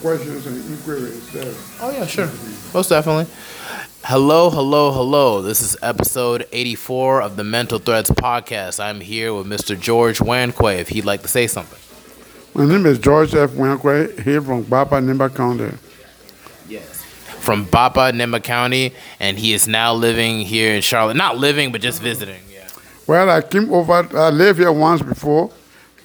questions and inquiries there. Oh yeah, sure. Most definitely. Hello, hello, hello. This is episode 84 of the Mental Threads podcast. I'm here with Mr. George Weanquoi, if he'd like to say something. My name is George F. Weanquoi, here from Bapa, Nimba County. Yes. From Bapa, Nimba County, and he is now living here in Charlotte. Not living, but just visiting. Yeah. Well, I came over, I lived here once before,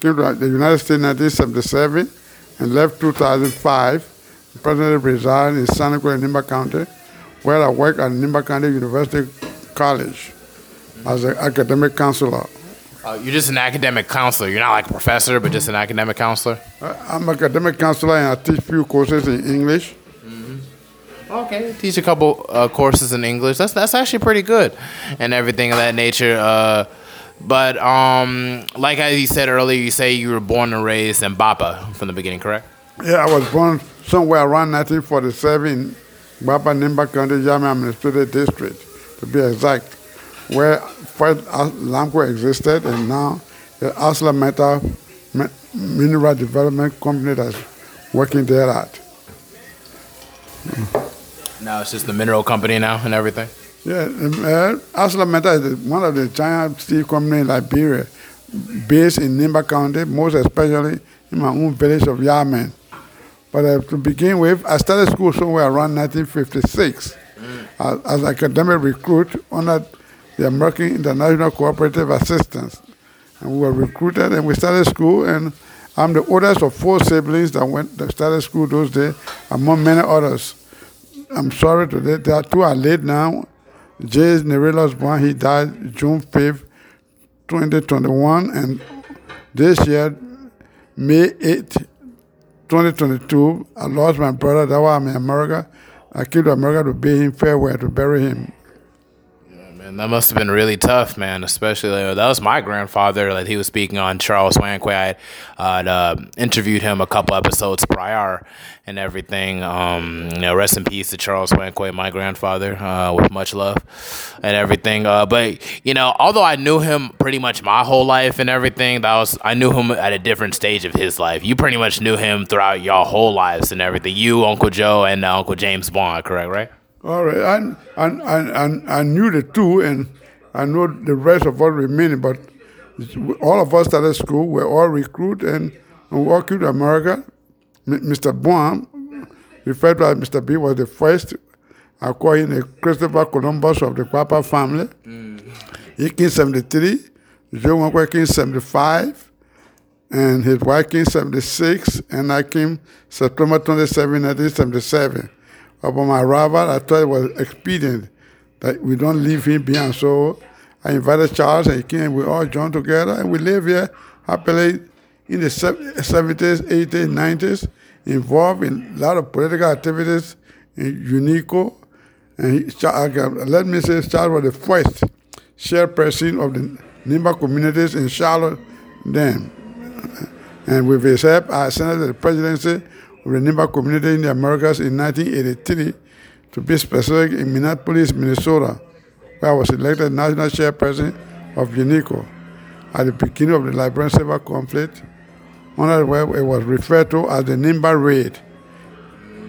came to the United States in 1977 and left 2005. Presently reside in Santa Cruz, Nimba County, where I work at Nimba County University College as an academic counselor. Uh, you're just an academic counselor. You're not like a professor, but just an academic counselor. I- I'm an academic counselor and I teach few courses in English. Okay, teach a couple uh, courses in English. That's that's actually pretty good, and everything of that nature. Uh, but um, like as you said earlier, you say you were born and raised in Bapa from the beginning, correct? Yeah, I was born somewhere around 1947 in Bapa Nimba County, Yami Administrative District, to be exact, where first Lamco existed and now the ArcelorMittal Mineral Development Company that's working there at. Now it's just the mineral company now and everything. Yeah, um, uh, Mittal is one of the giant steel companies in Liberia, based in Nimba County, most especially in my own village of Yamen. But uh, to begin with, I started school somewhere around 1956 as, as an academic recruit under the American International Cooperative Assistance. And we were recruited and we started school and I'm the oldest of four siblings that went that started school those days, among many others. I'm sorry today, there are two are late now. Jay Nerelos born, he died June 5th, 2021, and this year, May 8th, 2022, I lost my brother. That's why I'm in America. I came to America to bid him farewell, to bury him. Man, that must have been really tough, man. Especially like, that was my grandfather. Like he was speaking on Charles Weanquoi. I had I'd, uh, interviewed him a couple episodes prior and everything. Um, you know, rest in peace to Charles Weanquoi, my grandfather, uh, with much love and everything. Uh, but you know, although I knew him pretty much my whole life and everything, that was I knew him at a different stage of his life. You pretty much knew him throughout your whole lives and everything. You, Uncle Joe, and uh, Uncle James Boan, correct? Right? All right, I, I, I, I, I knew the two, and I know the rest of us remaining, but all of us started school, we're all recruit, and, and all to America. M- Mr. Boan, referred to as Mr. B, was the first. I call him the Christopher Columbus of the Papa family. Mm. He came 73, Joe came 75, and his wife came 76, and I came September 27, 1977. Upon my arrival, I thought it was expedient that we don't leave him behind. So I invited Charles and he came. We all joined together and we live here happily in the 70s, 80s, 90s, involved in a lot of political activities in UNICO. And he, let me say, Charles was the first chairperson of the Nimba communities in Charlotte then. And with his help, I ascended to the presidency Nimba community in the Americas in 1983, to be specific, in Minneapolis, Minnesota, where I was elected national chairperson of UNICO at the beginning of the Liberian Civil Conflict, under where it was referred to as the Nimba Raid,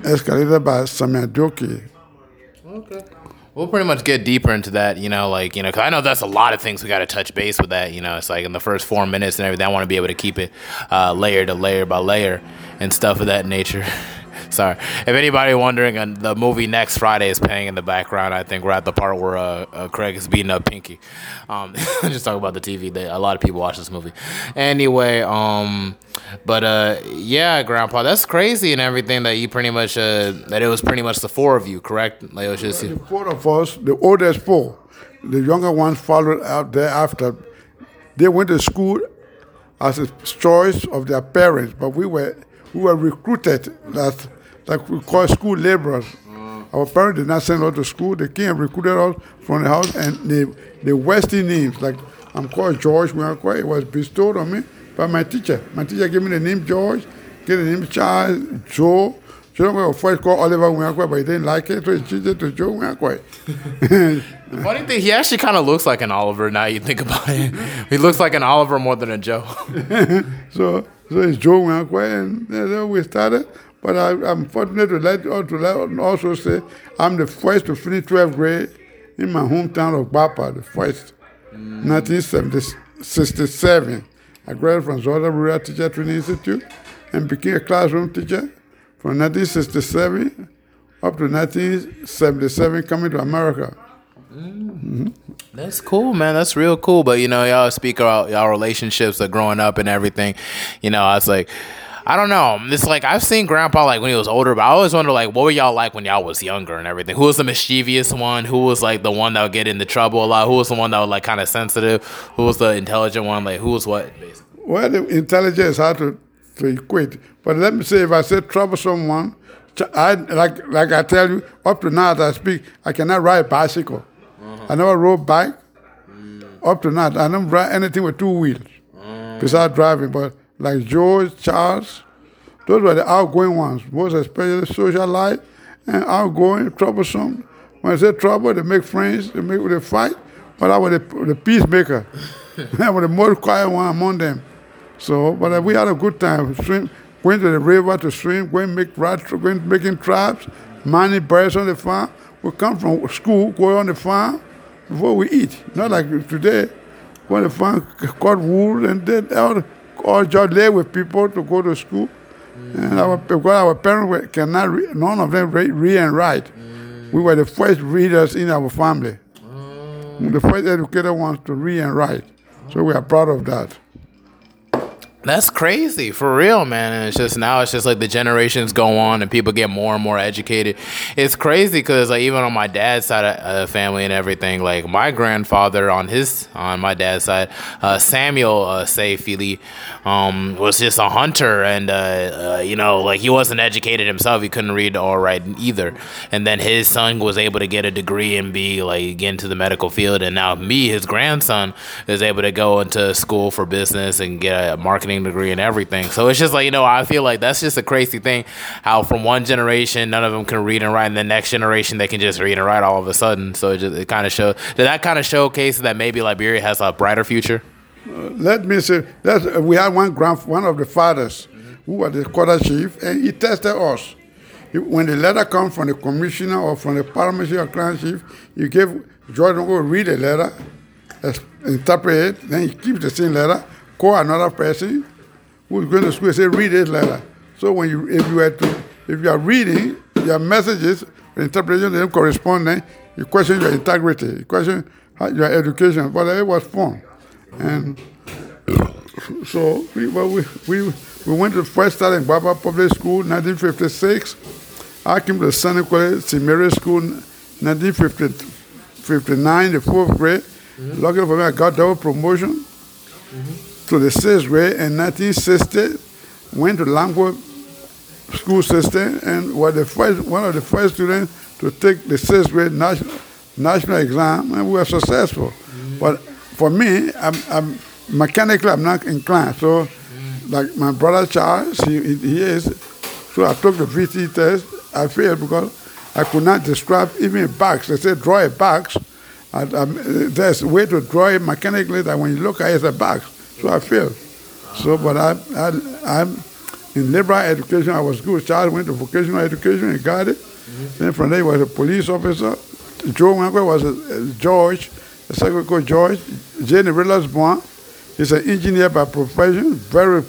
escalated by Samia Doki. Okay. We'll pretty much get deeper into that, you know, like, you know, because I know that's a lot of things we got to touch base with that, you know, it's like in the first four minutes and everything. I want to be able to keep it uh, layer to layer by layer and stuff of that nature. Sorry. If anybody wondering, uh, the movie Next Friday is playing in the background. I think we're at the part where uh, uh, Craig is beating up Pinky. Um, just talk about the TV. They, a lot of people watch this movie. Anyway, um, but uh, yeah, Grandpa, that's crazy and everything that you pretty much uh, that it was pretty much the four of you, correct? Like just The four of us, the oldest four, the younger ones followed out thereafter. They went to school as a choice of their parents, but we were we were recruited as like we call school laborers. Mm. Our parents did not send us to school. They came and recruited us from the house, and the the Western names like I'm called George. Called. It was bestowed on me by my teacher. My teacher gave me the name George, gave the name Charles, Joe. Joe was first called Oliver Weanquoi, but he didn't like it, so he changed it to Joe Weanquoi. The funny thing, he actually kind of looks like an Oliver now you think about it. He looks like an Oliver more than a Joe. So, so it's Joe Weanquoi, and that's how we started. But I, I'm fortunate to let, uh, to let also say I'm the first to finish 12th grade in my hometown of Bapa, the first, mm. 1967. I graduated from Zorzor Rural Teacher Training Institute and became a classroom teacher from 1967 up to 1977 coming to America. Mm. Mm-hmm. That's cool, man. That's real cool. But you know, y'all speak about y'all relationships, like growing up and everything. You know, I was like, I don't know. It's like I've seen Grandpa like when he was older, but I always wonder like what were y'all like when y'all was younger and everything. Who was the mischievous one? Who was like the one that would get into trouble a lot? Who was the one that was like kind of sensitive? Who was the intelligent one? Like who was what? Basically. Well, the intelligence is hard to, to equate. But let me say, if I say troublesome one, I like like I tell you, up to now as I speak, I cannot ride a bicycle. Uh-huh. I never rode bike. Up to now, I don't ride anything with two wheels mm. besides driving. But like George, Charles, those were the outgoing ones, most especially social life and outgoing, troublesome. When I say trouble, they make friends, they make they fight. But I was the, the peacemaker. I was the most quiet one among them. So, but uh, we had a good time. Swim, going to the river to swim, going make rat, going making traps, mining birds on the farm. We come from school, go on the farm before we eat. Not like today, on the farm, cut wool, and then all, all just lay with people to go to school. And our, because our parents were, cannot, read, none of them read, read and write. We were the first readers in our family. Mm. The first educated ones to read and write. So we are proud of that. That's crazy for real, man. And it's just now it's just like the generations go on and people get more and more educated. It's crazy because like even on my dad's side of the family and everything, like my grandfather on his on my dad's side, uh, Samuel uh, Sayfili, um, was just a hunter and uh, uh, you know like he wasn't educated himself. He couldn't read or write either. And then his son was able to get a degree and be like get into the medical field. And now me, his grandson, is able to go into school for business and get a marketing degree and everything. So it's just like, you know, I feel like that's just a crazy thing how from one generation, none of them can read and write, and the next generation, they can just read and write all of a sudden. So it, just, it kind of shows, did that kind of showcase that maybe Liberia has a brighter future? Let me say that we had one grand, one of the fathers who was the quarter chief, and he tested us. He- When the letter comes from the commissioner or from the parliament chief or clan chief, you give Jordan go read the letter, interpret it, then he keeps the same letter, call another person who's going to school and say, read this letter. So when you if you are to if you are reading your messages, interpretation they don't correspond, then you question your integrity, you question your education. But it was fun. And so we, well, we, we, we went to first start in Bapa Public School, 1956. I came to Sanniquellie, St. Mary's School, 1959, the fourth grade. Mm-hmm. Luckily for me, I got double promotion mm-hmm. To the sixth grade in 1960. Went to Langford school system and was the first, one of the first students to take the sixth grade national, national exam, and we were successful. Mm-hmm. But for me, I'm, I'm mechanically I'm not inclined. So, mm-hmm. like my brother Charles, he, he he is. So I took the VT test. I failed because I could not describe even a box. They said draw a box. I, I, um, there's a way to draw it mechanically that when you look at it, it's a box. So I failed. So, but I, I, I'm in liberal education. I was good. child, went to vocational education and got it. Then from there, was a police officer. Joe Wanko was a, a George, a second called George. Jenny Rillas born. He's an engineer by profession. Very,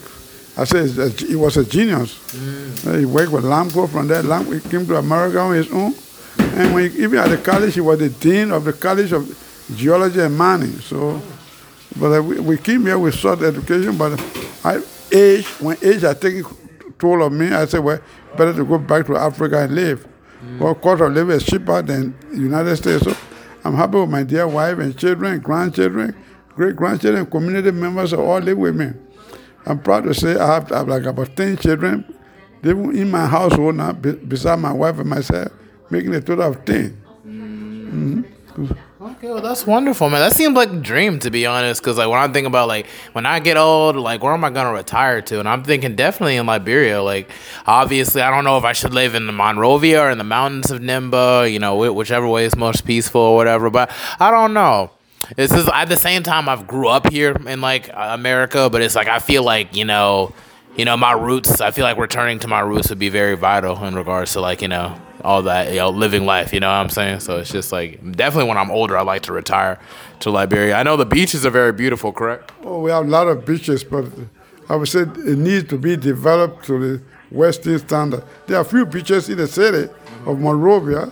I say, he was a genius. Uh, He worked with Lamco. From there, Lamco he came to America on his own. And when he, even at the college, he was the dean of the College of Geology and Mining. So, but uh, we, we came here with short education. But I age when age had taken toll of me, I said, well, better to go back to Africa and live. Well, cost of living is cheaper than United States. So I'm happy with my dear wife and children, grandchildren, great grandchildren, community members all live with me. I'm proud to say I have, I have like about 10 children living in my household now, be, beside my wife and myself, making a total of 10. Okay, well that's wonderful, man. That seems like a dream to be honest. Cause like when I think about like when I get old, like where am I gonna retire to? And I'm thinking definitely in Liberia. Like obviously, I don't know if I should live in the Monrovia or in the mountains of Nimba. You know, whichever way is most peaceful or whatever. But I don't know. This is at the same time I've grew up here in like America, but it's like I feel like you know you know, my roots. I feel like returning to my roots would be very vital in regards to like you know all that you know living life. You know what I'm saying? So it's just like definitely when I'm older, I like to retire to Liberia. I know the beaches are very beautiful. Correct? Oh, we have a lot of beaches, but I would say it needs to be developed to the Western standard. There are a few beaches in the city of Monrovia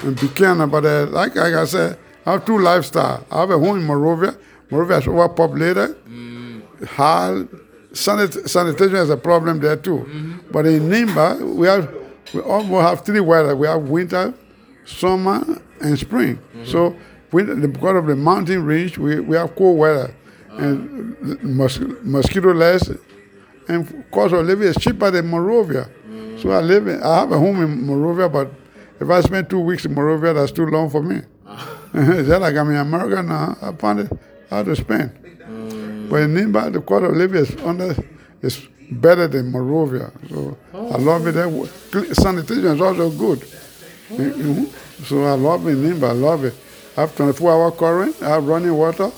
and Buchanan, but uh, like, like I said, I have two lifestyle. I have a home in Monrovia. Monrovia is overpopulated. High sanit- sanitation is a problem there too. But in Nimba, we have we almost have three weather. We have winter, summer, and spring. Mm-hmm. So winter, because of the mountain range, we, we have cold weather and mos- mosquito less. And cost of living is cheaper than Monrovia. Mm. So I live in, I have a home in Monrovia, but if I spend two weeks in Monrovia, that's too long for me. Ah. Is that like I'm in America now? I found it hard to spend. Mm. But in Nimba, the cost of living is under is better than Monrovia. So I love it. there. Sanitation is also good. Mhm. So I love it Nimba. I love it. I have 24 hour current. I have running water.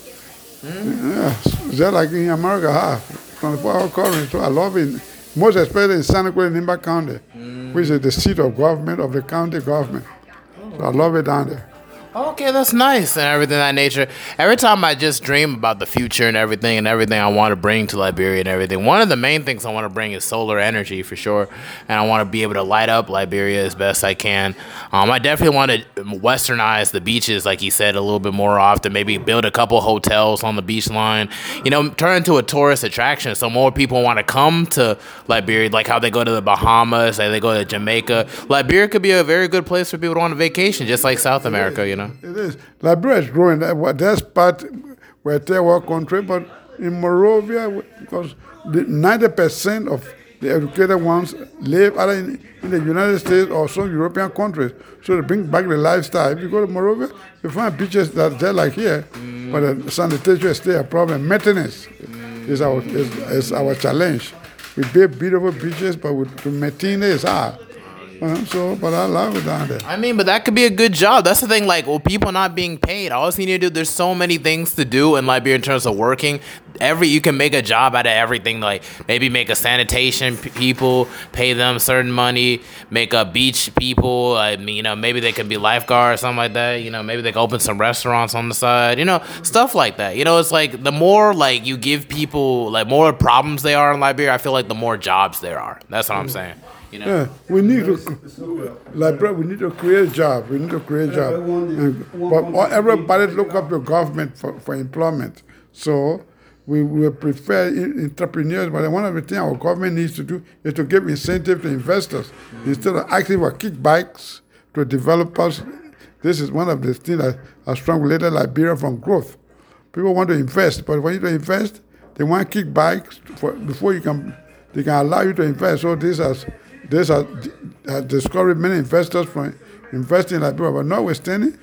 Yeah, just like in America, I have 24 hour current. So I love it. Most especially in Santa Cruz, Nimba County, which is the seat of government of the county government. So I love it down there. Okay, that's nice and everything that nature. Every time I just dream about the future and everything and everything I want to bring to Liberia and everything, one of the main things I want to bring is solar energy for sure. And I want to be able to light up Liberia as best I can. Um, I definitely want to westernize the beaches, like you said, a little bit more often. Maybe build a couple hotels on the beach line. You know, turn into a tourist attraction so more people want to come to Liberia, like how they go to the Bahamas, like they go to Jamaica. Liberia could be a very good place for people to want a vacation, just like South America, you know. It is. Liberia is growing. That- That's part where third world country, but in Monrovia, because 90% of the educated ones live either in, in the United States or some European countries. So they bring back the lifestyle. If you go to Monrovia, you find beaches that are just like here, mm. but the sanitation is still a problem. Maintenance mm. is our is, is our challenge. We build beautiful beaches, but we, to maintain it is hard. Uh, so, but I love it down there. I mean, but that could be a good job. That's the thing. Like, well, people not being paid. All you need to do. There's so many things to do in Liberia in terms of working. Every you can make a job out of everything. Like maybe make a sanitation p- people, pay them certain money. Make a beach people. I mean, you know, maybe they could be lifeguards, something like that. You know, maybe they could open some restaurants on the side. You know, stuff like that. You know, it's like the more like you give people, like more problems they are in Liberia. I feel like the more jobs there are. That's what I'm saying. You know. Yeah, we need to, like, bro, we need to create jobs. We need to create jobs. And, but all, everybody look up to government for, for employment. So we will prefer entrepreneurs, but one of the things our government needs to do is to give incentive to investors instead of asking for kickbacks to developers. This is one of the things that has strangulated Liberia from growth. People want to invest, but when you don't invest, they want kickbacks for, before you can they can allow you to invest. So this has this has, uh, has discouraged many investors from investing in Liberia. But notwithstanding,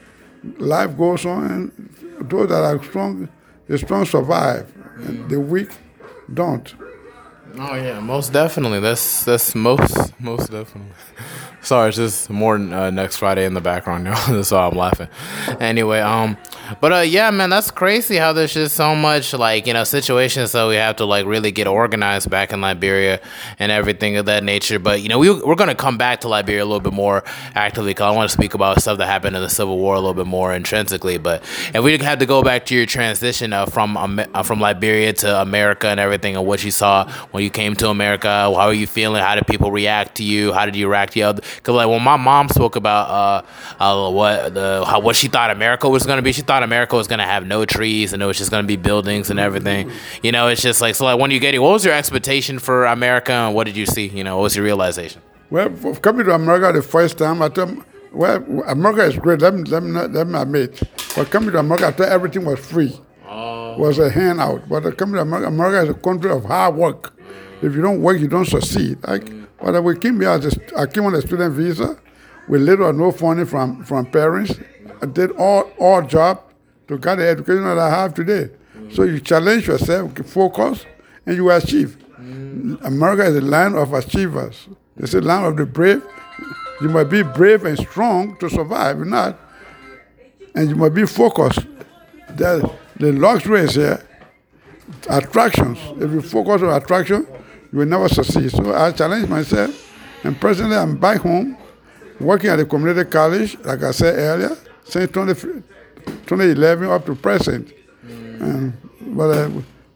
life goes on, and those that are strong, the strong survive, and the weak don't. Oh yeah, most definitely. That's that's most most definitely. Sorry, it's just more uh, next Friday in the background why I'm laughing. Anyway, um, but uh, yeah, man, that's crazy how there's just so much like you know situations that we have to like really get organized back in Liberia and everything of that nature. But you know, we we're gonna come back to Liberia a little bit more actively because I want to speak about stuff that happened in the Civil War a little bit more intrinsically. But if we had to go back to your transition uh, from uh, from Liberia to America and everything, and what you saw when you came to America, how are you feeling? How did people react to you? How did you react to other? Because like when my mom spoke about uh, uh what the how what she thought America was gonna be, she thought America was gonna have no trees and it was just gonna be buildings and everything. You know, it's just like so. Like when you get it, what was your expectation for America and what did you see? You know, what was your realization? Well, coming to America the first time, I thought, well, America is great. Let me, let me, not, let me admit. But coming to America, I thought everything was free. Was a handout. But coming to America, America is a country of hard work. If you don't work, you don't succeed. Like, but we came here, as a, I came on a student visa with little or no funding from, from parents. I did all, all job to get the education that I have today. So you challenge yourself, focus, and you achieve. Mm. America is a land of achievers. It's a land of the brave. You must be brave and strong to survive. If not, and you must be focused. The, the luxury is here. Attractions. If you focus on attraction, you will never succeed. So I challenge myself, and presently I'm back home, working at the community college, like I said earlier, since 20, 2011 up to present. And, but uh,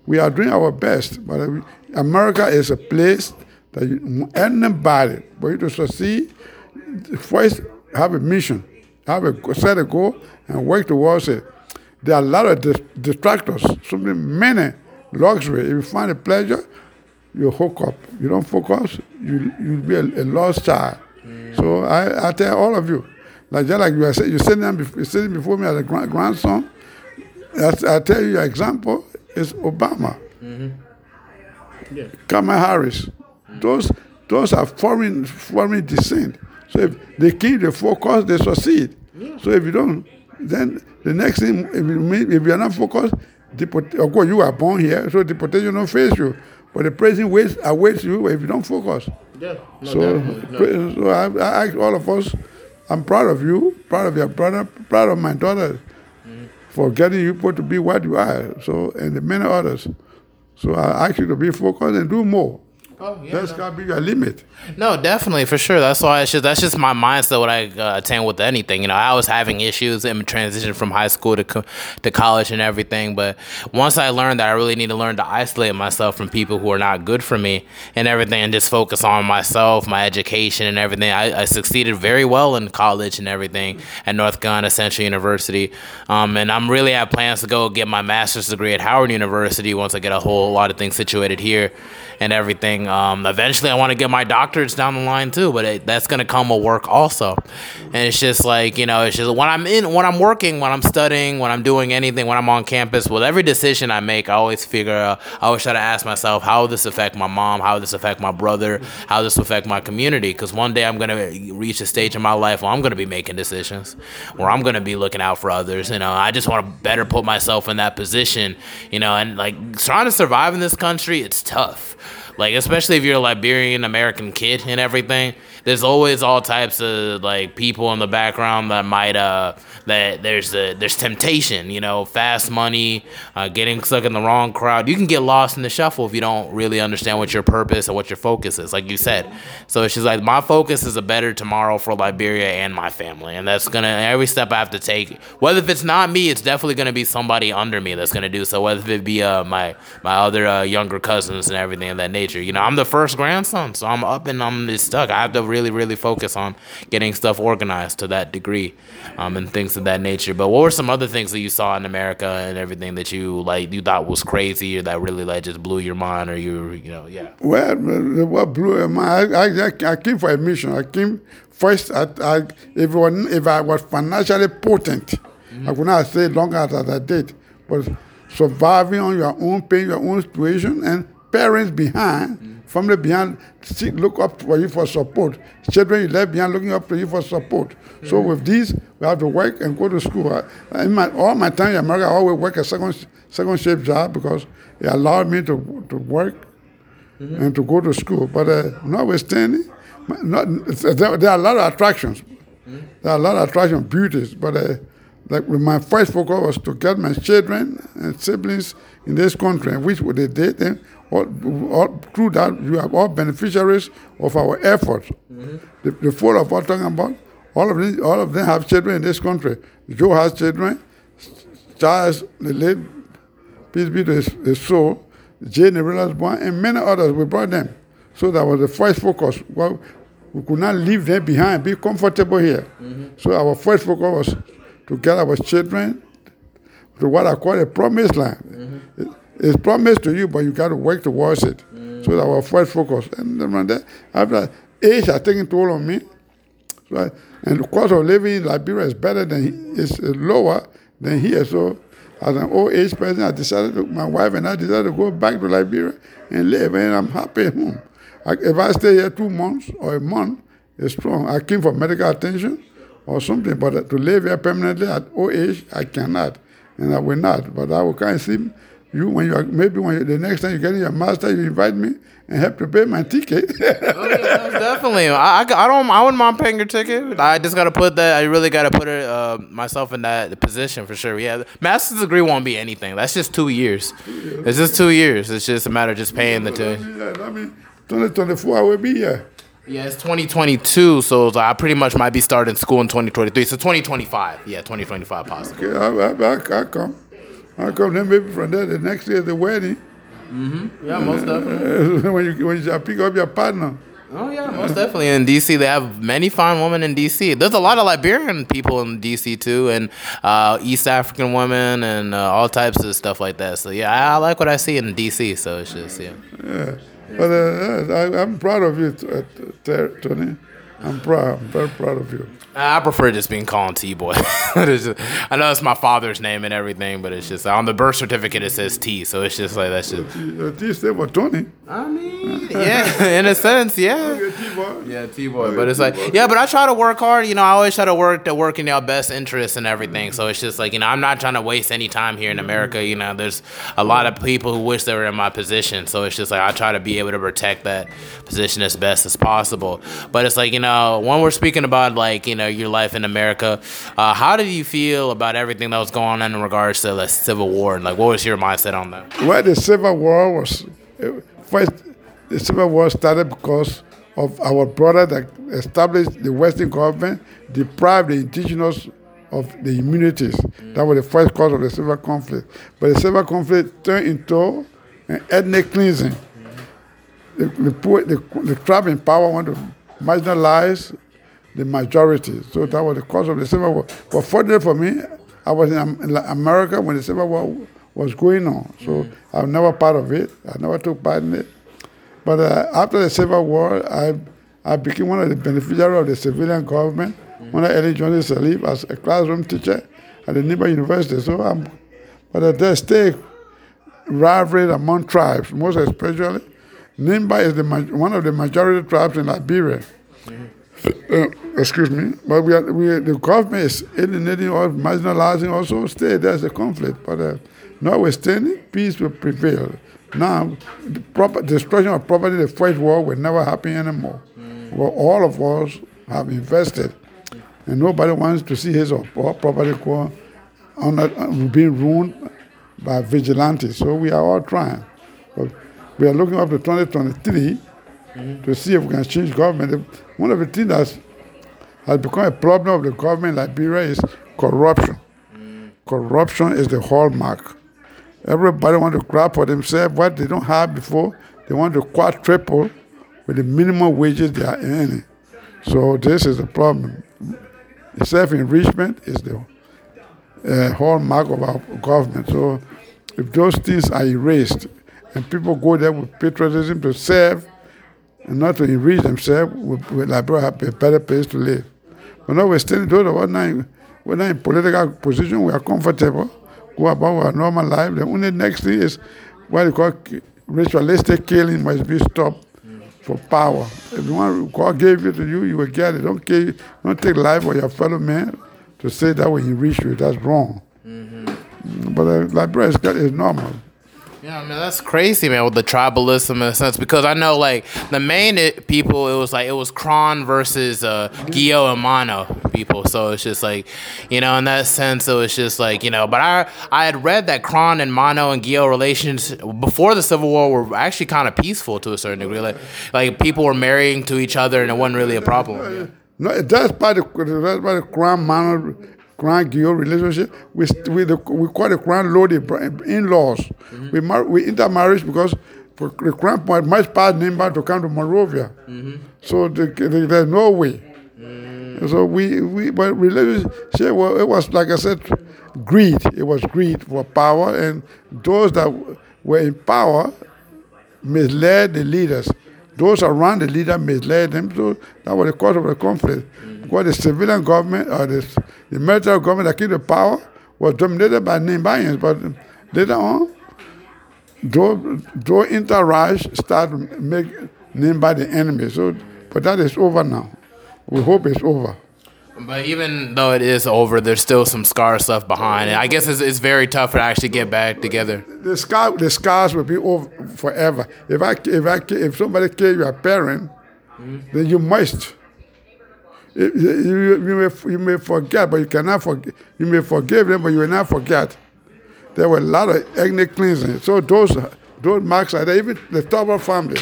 we are doing our best. But uh, America is a place that you, anybody, for you to succeed, first have a mission, have a set a goal, and work towards it. There are a lot of dis- distractors, so many luxury. If you find a pleasure, you hook up. You don't focus, you you'll be a, a lost child. So I, I tell all of you, like just like you are saying, you're sitting, before, you're sitting before me as a grand, grandson. I, I tell you, your example is Obama, mm-hmm. Yeah. Kamala Harris. Those those are foreign foreign descent. So if they keep the focus, they succeed. So if you don't, then the next thing, if you, if you are not focused, deport, of course you are born here, so deportation don't face you. But the prison waits awaits you if you don't focus. Yeah. No, So. No. so I, I ask all of us, I'm proud of you, proud of your brother, proud of my daughter mm-hmm. for getting you put to be what you are. So, and the many others. So I ask you to be focused and do more. Oh, yeah, That's got to be your limit. No, definitely for sure. That's why it's just that's just my mindset when I uh, attend with anything. You know, I was having issues in transition from high school to co- to college and everything. But once I learned that I really need to learn to isolate myself from people who are not good for me and everything, and just focus on myself, my education, and everything. I, I succeeded very well in college and everything at North Carolina Central University. Um, and I'm really have plans to go get my master's degree at Howard University once I get a whole lot of things situated here and everything. Um, eventually, I want to get my doctorates down the line too, but it, that's gonna come with work also. And it's just like you know, it's just when I'm in, when I'm working, when I'm studying, when I'm doing anything, when I'm on campus. With every decision I make, I always figure, I always try to ask myself, how will this affect my mom? How will this affect my brother? How will this affect my community? Because one day I'm gonna reach a stage in my life where I'm gonna be making decisions, where I'm gonna be looking out for others. You know, I just want to better put myself in that position. You know, and like trying to survive in this country, it's tough. Like especially if you're a Liberian American kid and everything, there's always all types of like people in the background that might uh that there's a there's temptation, you know, fast money, uh, getting stuck in the wrong crowd. You can get lost in the shuffle if you don't really understand what your purpose and what your focus is, like you said. So she's like my focus is a better tomorrow for Liberia and my family, and that's gonna every step I have to take. Whether if it's not me, it's definitely gonna be somebody under me that's gonna do so. Whether it be uh my my other uh, younger cousins and everything of that nature. You know, I'm the first grandson, so I'm up and I'm stuck. I have to really really focus on getting stuff organized to that degree, um, and things of that nature. But what were some other things that you saw in America and everything that you like you thought was crazy or that really like just blew your mind or you you know yeah. Well, uh, what blew my mind, I, I, I came for a mission. I came first. I, I, if, was, if I was financially potent, I could not stay longer as I did. But surviving on your own, paying your own situation, and parents behind, family behind, see, look up for you for support. Children you left behind looking up to you for support. So with these, we have to work and go to school. I, in my, all my time in America, I always work a second second shift job because it allowed me to to work and to go to school. But uh, notwithstanding, not, there, there are a lot of attractions. There are a lot of attractions, beauties. But uh, like my first focus was to get my children and siblings in this country, which would they did. And all, all, through that, you are all beneficiaries of our efforts. Mm-hmm. The, the four of us talking about, all of, these, all of them have children in this country. Joe has children. Charles, the late peace be to his, his soul, Jane Nerella's born, and many others, we brought them. So that was the first focus. Well, we could not leave them behind, be comfortable here. Mm-hmm. So our first focus was to get our children to what I call a promised land. It- it's promised to you, but you got to work towards it. Mm. So that our first focus. And then after age has taken toll on me, Right? And the cost of living in Liberia is better than is lower than here. So, as an old age person, I decided to, my wife and I decided to go back to Liberia and live, and I'm happy at home. I, if I stay here two months or a month, it's strong. I came for medical attention or something, but to live here permanently at old age, I cannot, and I will not. But I will kind of see you when you are maybe when you, the next time you get your master, you invite me and help to pay my ticket. Oh, yeah, definitely. I, I, I don't. I wouldn't mind paying your ticket. I just gotta put that. I really gotta put it uh, myself in that position for sure. Yeah, master's degree won't be anything. That's just two years. It's just two years. It's just a matter of just paying the two. Yeah, I mean, 2024 I will be here. Yeah, it's 2022, so I pretty much might be starting school in 2023. So 2025. Yeah, 2025 possibly. Okay, I, I, I, I come. I come. Then maybe from there, the next year the wedding. Mhm. Yeah, most definitely. when you when you pick up your partner. Oh yeah, most definitely. In DC, they have many fine women in DC. There's a lot of Liberian people in DC too, and uh, East African women, and uh, all types of stuff like that. So yeah, I, I like what I see in DC. So it's just yeah. Yeah. But uh, I, I'm proud of you, uh, Tony. I'm proud. I'm very proud of you. I prefer just being called T Boy. I know it's my father's name and everything, but it's just on the birth certificate it says T, so it's just like that's just. T stand for Tony. I mean, yeah, in a sense, yeah. Oh, a T-boy. Yeah, T boy, oh, but it's like, yeah, but I try to work hard. You know, I always try to work to work in your best interest and everything. So it's just like, you know, I'm not trying to waste any time here in America. You know, there's a lot of people who wish they were in my position. So it's just like I try to be able to protect that position as best as possible. But it's like, you know, when we're speaking about like, you know, your life in America, uh, how did you feel about everything that was going on in regards to the Civil War? And Like, what was your mindset on that? Well, the Civil War was first. The Civil War started because of our brother that established the Western government, deprived the indigenous of the immunities. That was the first cause of the civil conflict. But the civil conflict turned into an ethnic cleansing. The, the, poor, the, the tribe in power want to marginalize the majority. So that was the cause of the Civil War. But fortunately for me, I was in America when the Civil War was going on. So I was never part of it. I never took part in it. But uh, after the Civil War, I, I became one of the beneficiaries of the civilian government under Ellen Johnson Sirleaf as a classroom teacher at the Nimba University. So I'm, but at that still rivalry among tribes, most especially. Nimba is the one of the majority tribes in Liberia. Uh, excuse me, but we are, we the government is alienating or marginalizing also state. There's a conflict, but uh, notwithstanding, peace will prevail. Now, the proper destruction of property, the first war will never happen anymore. Well, all of us have invested, and nobody wants to see his or her property go on uh, being ruined by vigilantes. So we are all trying. But we are looking up to 2023 to see if we can change government. One of the things that has become a problem of the government in Liberia is corruption. Corruption is the hallmark. Everybody want to grab for themselves what they don't have before. They want to quadruple with the minimum wages they are earning. So this is the problem. Self-enrichment is the uh, hallmark of our government. So if those things are erased and people go there with patriotism to serve and not to enrich themselves, we Liberia have a better place to live. But notwithstanding, those of us not in, we're not in political position, we are comfortable, go about our normal life. The only next thing is what you call ritualistic killing must be stopped for power. If you want, God gave it to you, you will get it. Don't, kill, don't take life of your fellow man to say that will enrich you. That's wrong. But uh, Liberia is, is normal. Yeah, I mean that's crazy, man, with the tribalism in a sense. Because I know, like, the main it, people, it was like it was Krahn versus uh, Gio and Mano people. So it's just like, you know, in that sense, it was just like, you know. But I, I had read that Krahn and Mano and Gio relations before the Civil War were actually kind of peaceful to a certain degree. Like, like people were marrying to each other, and it wasn't really a problem. No, that's by the that's by the Krahn Mano, Krahn Gio relationship. We st- we the, we call the Krahn law the in laws. Mm-hmm. We mar- we intermarriage because for the Krahn much pass name to come to Monrovia. Mm-hmm. So the, the, there's no way. Mm. So we we but relationship well, it was like I said, greed. It was greed for power, and those that were in power misled the leaders. Those around the leader misled them, so that was the cause of the conflict. Mm. Because the civilian government or the, the military government that came to power was dominated by Nimbayans, but later on, those, those interrise start to make Nimba the enemy. So, but that is over now. We hope it's over. But even though it is over, there's still some scars left behind. And I guess it's, it's very tough to actually get back together. The scar, the scars will be over forever. If I, if I, if somebody killed your parent, hmm? then you must. You, you, you, may, you may forget, but you cannot forget. You may forgive them, but you will not forget. There were a lot of ethnic cleansing. So those those marks are there. Even the Tolbert family,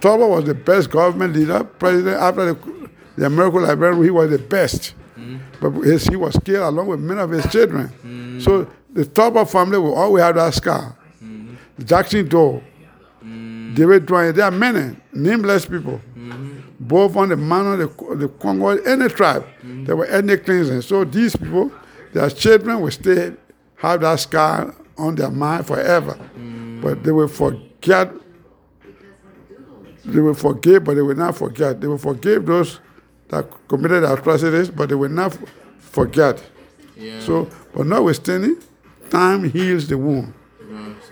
Tolbert was the best government leader, president after the, the American Liberation. He was the best, mm. but his, he was killed along with many of his children. Mm. So the Tolbert family will always have that scar. Mm. Jackson Doe, David Dwayne, there are many nameless people, both on the Mano, the, the Congo, any tribe. Mm. There were ethnic cleansing. So these people, their children will stay have that scar on their mind forever. Mm. But they will forget, they will forgive, but they will not forget. They will forgive those that committed atrocities, but they will not forget. So, but notwithstanding, time heals the wound.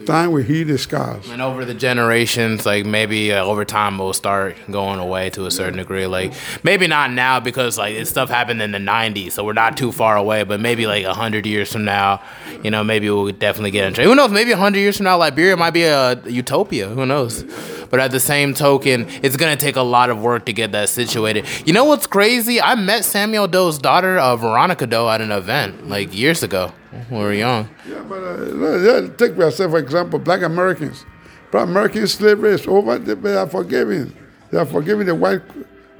Time will he scars. And over the generations, like maybe uh, over time, will start going away to a certain degree. Like maybe not now because like this stuff happened in the '90s, so we're not too far away. But maybe like hundred years from now, you know, maybe we'll definitely get into. Who knows? Maybe hundred years from now, Liberia might be a utopia. Who knows? But at the same token, it's gonna take a lot of work to get that situated. You know what's crazy? I met Samuel Doe's daughter, uh, Veronica Doe, at an event like years ago when we were young. Yeah, but uh, yeah, take yourself for example, black Americans. Black American slavery is over. They, they are forgiving. They are forgiving the white,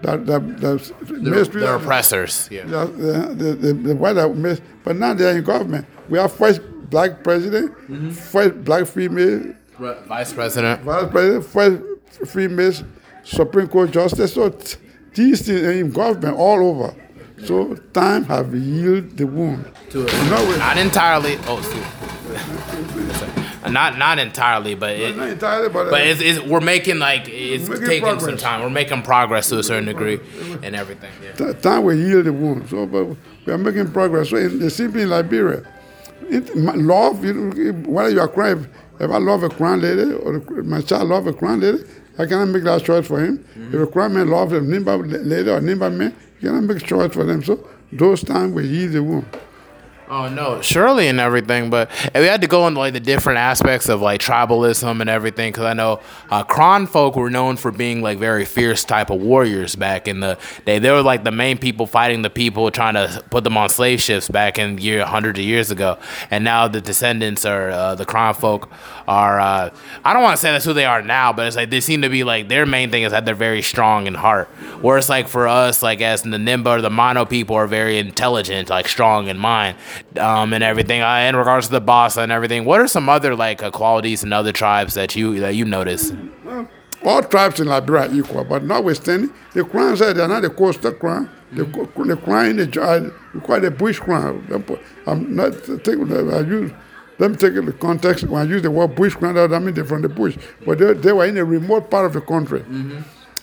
the, the, the They're oppressors. Yeah. the, the, the, the, the white are but now they are in government. We have first black president, first black female Vice President. vice president, first female Supreme Court justice. So t- these things are in government all over. So time have healed the wound. To You know, Not entirely. Oh, see. Not not entirely, but it, not entirely, but, uh, but it's, it's, we're making like it's Making taking some time. We're making progress to a certain degree and everything. Yeah. Time will heal the wound. So, but we are making progress. So, in, the same in Liberia, it, love, you whether you are crying, if I love a Krahn lady or my child love a Krahn lady, I cannot make that choice for him. Mm-hmm. If a Krahn man loves a Nimba lady or Nimba man, you cannot make choice for them. So, those times will heal the wound. Oh no, surely and everything, but we had to go into like the different aspects of like tribalism and everything because I know uh, Krahn folk were known for being like very fierce type of warriors back in the day. They were like the main people fighting the people trying to put them on slave ships back in year hundreds of years ago, and now the descendants are uh, the Krahn folk are. Uh, I don't want to say that's who they are now, but it's like they seem to be like their main thing is that they're very strong in heart. Whereas like for us, like as the Nimba or the Mano people are very intelligent, like strong in mind, um, and everything. Uh, in regards to the boss and everything, what are some other like uh, qualities in other tribes that you that you notice? All tribes in Liberia are equal, but notwithstanding, the Krahn said they are not the coastal Krahn. The, co- the Krahn in the call it the bush Krahn. I'm not taking I use, let me take it the context. When I use the word bush Krahn, I mean they're from the bush. But they, they were in a remote part of the country.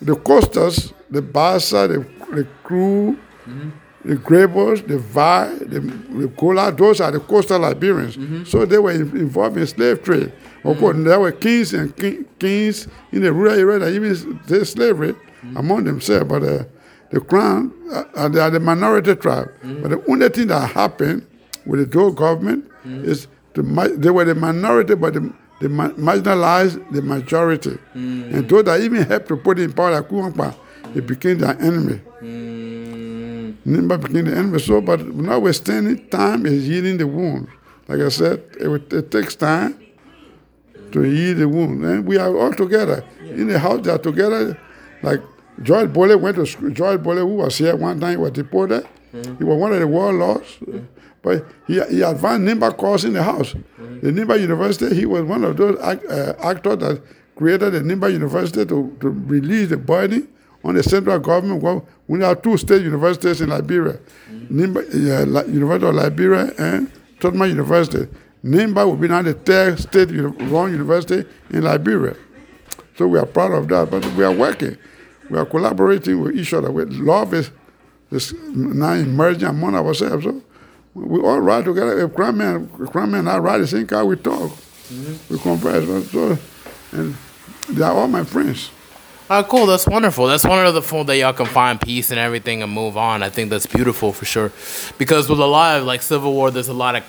The coasters, the Bassa, the, the Kru, the Grebos, the Vai, the, the Gola, those are the coastal Liberians. Mm-hmm. So they were involved in slave trade. Of mm-hmm. course, there were kings and king, kings in the rural area that even did slavery mm-hmm. among themselves. But uh, the Krahn, uh, they are the minority tribe. But the only thing that happened with the dual government is the, they were the minority, but the, they ma- marginalized the majority. Mm. And those that even helped to put in power, like Quiwonkpa, they became their enemy. Mm. Nimba became the enemy. So, but notwithstanding, time is healing the wound. Like I said, it, it takes time to heal the wound. And we are all together. In the house, they are together. Like George Boley went to school. George Boley, who was here one time, he was deported. Mm-hmm. He was one of the warlords. Mm-hmm. But he, he advanced Nimba cause in the house. Mm-hmm. The Nimba University, he was one of those act, uh, actors that created the Nimba University to, to release the burden on the central government. We have two state universities in Liberia, Nimba, uh, University of Liberia and Tubman University. Nimba will be now the third state run university in Liberia. So we are proud of that, but we are working. We are collaborating with each other. With love is, is now emerging among ourselves. So we all ride together. If Grandman, Grandman and I ride the same car, we talk. We converse. So- and they are all my friends. Oh, cool. That's wonderful. That's one of the full that y'all can find peace and everything and move on. I think that's beautiful for sure. Because with a lot of like civil war, there's a lot of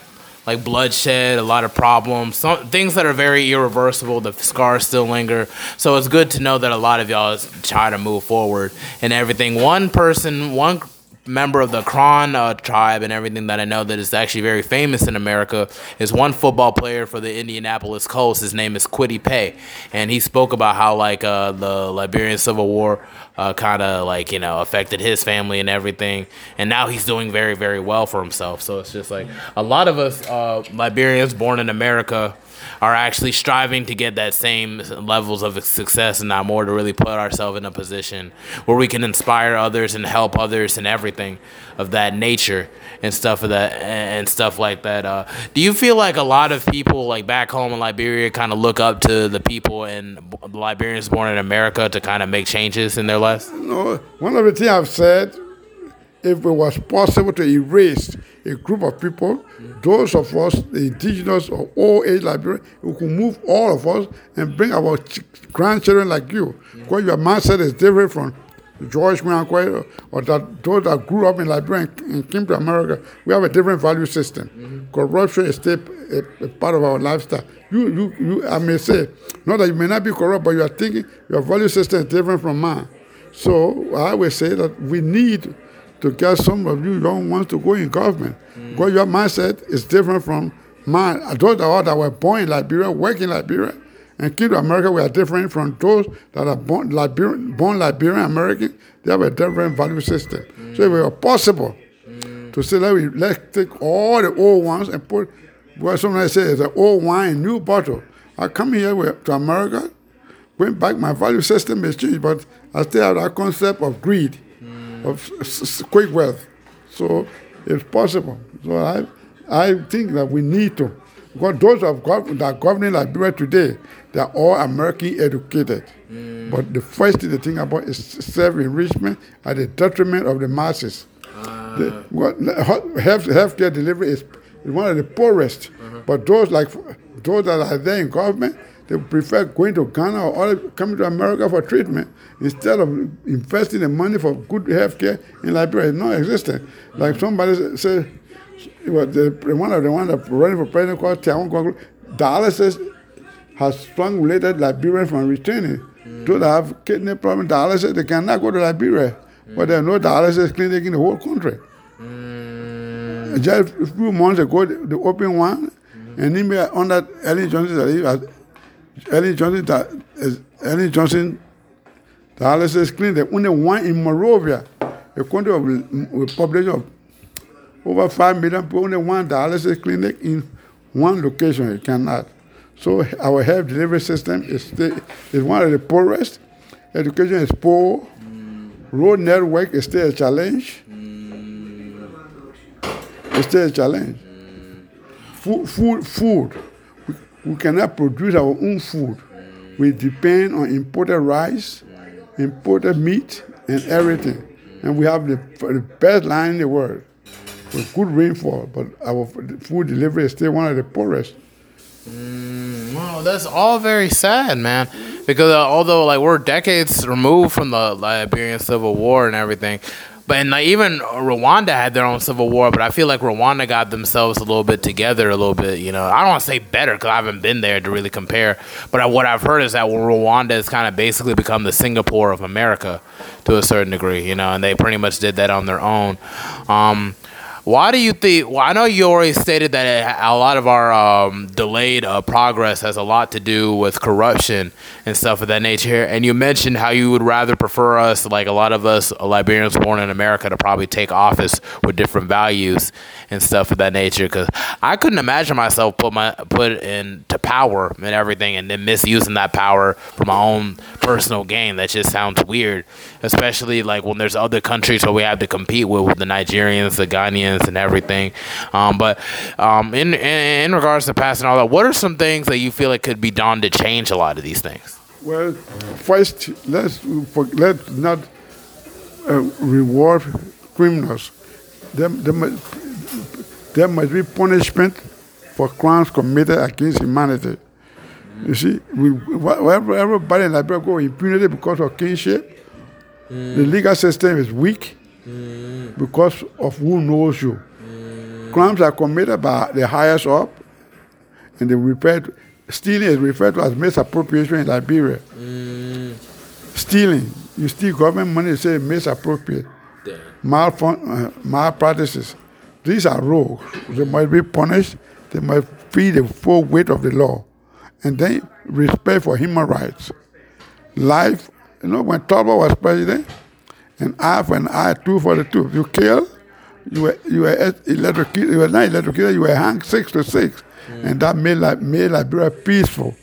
like bloodshed, a lot of problems, some things that are very irreversible. The scars still linger. So it's good to know that a lot of y'all trying to move forward and everything. One person, one member of the Krahn uh, tribe and everything that I know that is actually very famous in America is one football player for the Indianapolis Colts. His name is Kwity Paye, and he spoke about how like uh, the Liberian Civil War uh, kind of like you know affected his family and everything, and now he's doing very very well for himself. So it's just like a lot of us uh, Liberians born in America are actually striving to get that same levels of success and not more to really put ourselves in a position where we can inspire others and help others and everything of that nature and stuff of that and stuff like that. Uh, do you feel like a lot of people like back home in Liberia kind of look up to the people and Liberians born in America to kind of make changes in their lives? No, one of the things I've said, if it was possible to erase a group of people, those of us, the indigenous or all age Liberians, we could move all of us and bring our ch- grandchildren like you. Because your mindset is different from George Quinn or that those that grew up in Liberia and, came to America. We have a different value system. Mm-hmm. Corruption is still a, a part of our lifestyle. You, you, you, I may say, not that you may not be corrupt, but you are thinking your value system is different from mine. So I would say that we need to get some of you don't want to go in government. Mm. Because your mindset is different from mine. Those that, are, that were born in Liberia, work in Liberia, and came to America, we are different from those that are born Liberian, born Liberian American. They have a different value system. So if it were possible mm. to say, let we, let's take all the old ones and put, what somebody say is an old wine in new bottle. I come here with, to America, going back, my value system is changed, but I still have that concept of greed of quick wealth. So it's possible. So I, I think that we need to, because those of gov- that are governing Liberia today, they are all American educated. Mm. But the first thing they think about is self enrichment at the detriment of the masses. The, ah. what, health healthcare delivery is, is one of the poorest. Uh-huh. But those like those that are there in government, they prefer going to Ghana or coming to America for treatment instead of investing the money for good health care in Liberia. It's non-existent. Like somebody said, well, the, one of the one that running for president called Tiawan Kwaku, dialysis has strong related Liberians from returning. Mm. Those that have kidney problem, dialysis, they cannot go to Liberia. But mm. there are no dialysis clinic in the whole country. Mm. Just a few months ago, they, opened one, and in there under Ellen Johnson, Ellen Johnson, is Ellen Johnson dialysis clinic, only one in Morovia, a country of, with population of over 5 million people, only one dialysis clinic in one location. You cannot. So our health delivery system is, still, is one of the poorest. Education is poor. Road network is still a challenge. It's still a challenge. Food, food, food. We, cannot produce our own food. We depend on imported rice, imported meat, and everything. And we have the, the best land in the world with good rainfall, but our food delivery is still one of the poorest. Well, that's all very sad, man. Because uh, although like we're decades removed from the Liberian Civil War and everything, but and like even Rwanda had their own civil war, but I feel like Rwanda got themselves a little bit together, a little bit. You know, I don't want to say better because I haven't been there to really compare. But I, what I've heard is that Rwanda has kind of basically become the Singapore of America to a certain degree. You know, and they pretty much did that on their own. Um, why do you think? Well, I know you already stated that a lot of our um, delayed uh, progress has a lot to do with corruption and stuff of that nature. And you mentioned how you would rather prefer us, like a lot of us Liberians born in America, to probably take office with different values and stuff of that nature. Because I couldn't imagine myself put my put into power and everything, and then misusing that power for my own personal gain. That just sounds weird, especially like when there's other countries where we have to compete with, with the Nigerians, the Ghanaians, and everything. Um, but um, in, in in regards to passing all that, what are some things that you feel it could be done to change a lot of these things? Well, first, let's, let's not uh, reward criminals. There, there, must, there must be punishment for crimes committed against humanity. You see, we, everybody in Liberia go impunity because of kinship, the legal system is weak Mm. because of who knows you. Mm. Crimes are committed by the highest up, and they refer to, stealing is referred to as misappropriation in Liberia. Mm. Stealing, you steal government money, you say misappropriate. malfun- uh, malpractices. These are rogues. They must be punished. They must feel the full weight of the law. And then respect for human rights. Life, you know, when Tolbert was president, an eye for an eye, two for the two. You kill, you were you were electrocuted. You were not electrocuted. You were hanged six to 6 and that made like made Liberia peaceful.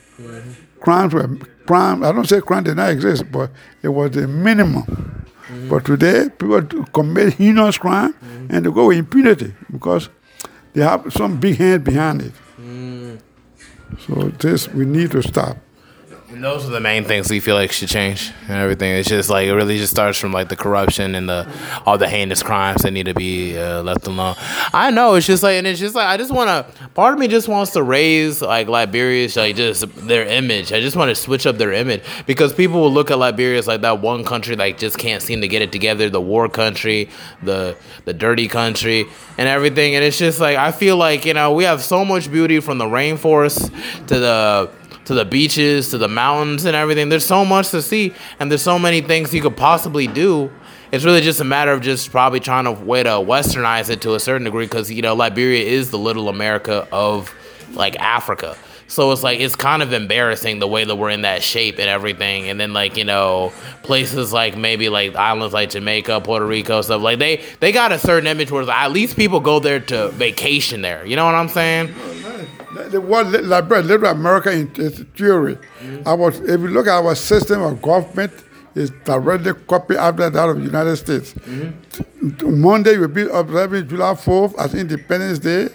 Crimes were crime. I don't say crime did not exist, but it was the minimum. Mm-hmm. But today, people commit heinous crime mm-hmm. and they go with impunity because they have some big hand behind it. Mm. So this we need to stop. Those are the main things we feel like should change and everything. It's just like it really just starts from like the corruption and the all the heinous crimes that need to be uh, left alone. I know it's just like and it's just like I just want to. Part of me just wants to raise like Liberia's like just their image. I just want to switch up their image because people will look at Liberia as like that one country like just can't seem to get it together. The war country, the the dirty country, and everything. And it's just like I feel like you know we have so much beauty from the rainforest to the to the beaches, to the mountains and everything. There's so much to see, and there's so many things you could possibly do. It's really just a matter of just probably trying to way to westernize it to a certain degree, because you know Liberia is the little America of like Africa. So it's like it's kind of embarrassing the way that we're in that shape and everything. And then like you know places like maybe like islands like Jamaica, Puerto Rico, stuff like they they got a certain image where at least people go there to vacation there. You know what I'm saying? The word li- Liberia, Little America in, theory. Our, mm-hmm. if you look at our system of government, it's directly copied after that of the United States. T- Monday will be observing July 4th as Independence Day.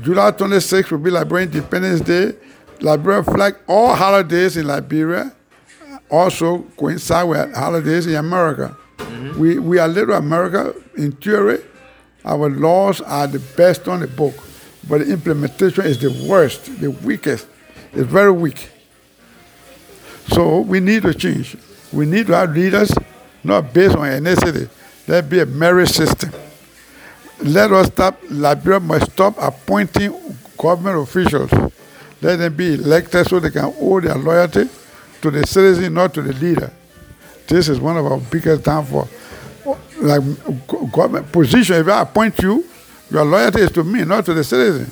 July 26th will be Liberian Independence Day. Liberia flag all holidays in Liberia also coincide with holidays in America. Mm-hmm. We, we are Little America in theory. Our laws are the best on the book, but the implementation is the worst, the weakest. It's very weak. So we need to change. We need to have leaders not based on ethnicity. Let be a merit system. Let us stop. Liberia must stop appointing government officials. Let them be elected so they can owe their loyalty to the citizen, not to the leader. This is one of our biggest downfall. Like government position, if I appoint you, your loyalty is to me, not to the citizen.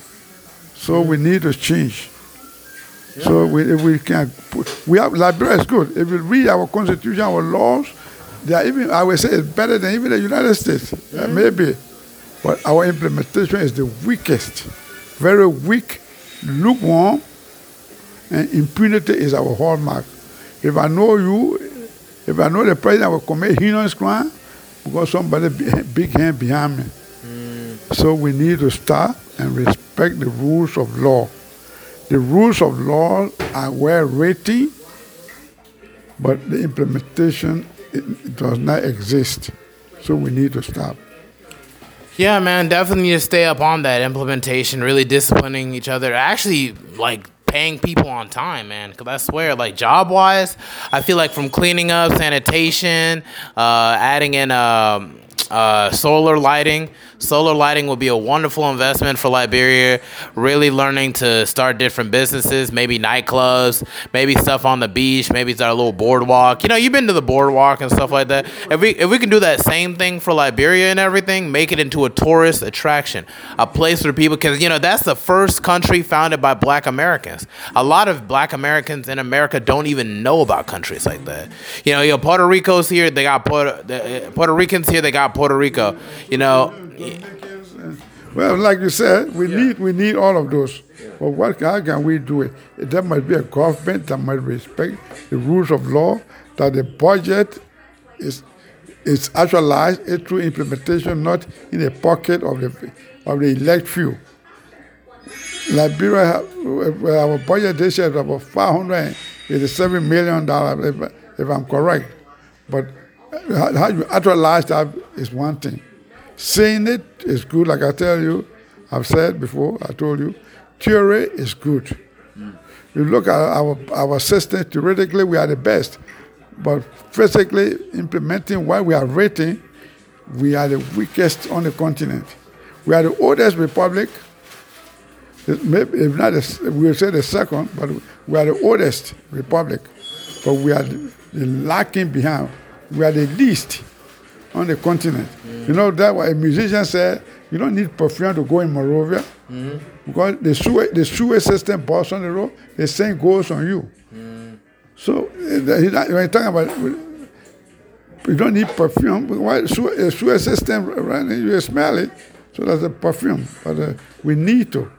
So we need to change. So we, if we can, put, we have Liberia is good. If you read our constitution, our laws, they are even I would say it's better than even the United States, uh, maybe. But our implementation is the weakest, very weak, lukewarm, and impunity is our hallmark. If I know you, if I know the president will commit heinous crime, because somebody big hand behind me. So we need to start and respect the rules of law. The rules of law are well written, but the implementation it, does not exist. So we need to stop. Yeah, man, definitely need to stay up on that implementation, really disciplining each other. Actually, like paying people on time, man. Because I swear, like job wise, I feel like from cleaning up, sanitation, uh, adding in um, uh, solar lighting. Solar lighting would be a wonderful investment for Liberia. Really learning to start different businesses, maybe nightclubs, maybe stuff on the beach, maybe start a little boardwalk. You know, you've been to the boardwalk and stuff like that. If we if we can do that same thing for Liberia and everything, make it into a tourist attraction, a place where people can, you know, that's the first country founded by Black Americans. A lot of Black Americans in America don't even know about countries like that. You know, you know, Puerto Rico's here, they got Puerto uh, Puerto Ricans here, they got Puerto Rico. You know, Well, like you said, we need we need all of those. But what how can we do it? There must be a government that must respect the rules of law. That the budget is is actualized it through implementation, not in the pocket of the of the elect few. Liberia, our budget this year is about five hundred eighty-seven million dollars, if, if I'm correct. But how, you actualize that is one thing. Saying it is good, like I tell you, I've said before, I told you, theory is good. You look at our, our system, theoretically, we are the best. But physically, implementing what we are rating, we are the weakest on the continent. We are the oldest republic, it may- if not, we'll say the second, but we are the oldest republic. But we are the, the lacking behind. We are the least on the continent. Mm. You know that why a musician said you don't need perfume to go in Monrovia mm. because the sewer the sewer system busts on the road, the same goes on you. Mm. So uh, when you're talking about you don't need perfume. Why sewer, a sewer system running, you smell it, so that's a perfume. But uh, we need to.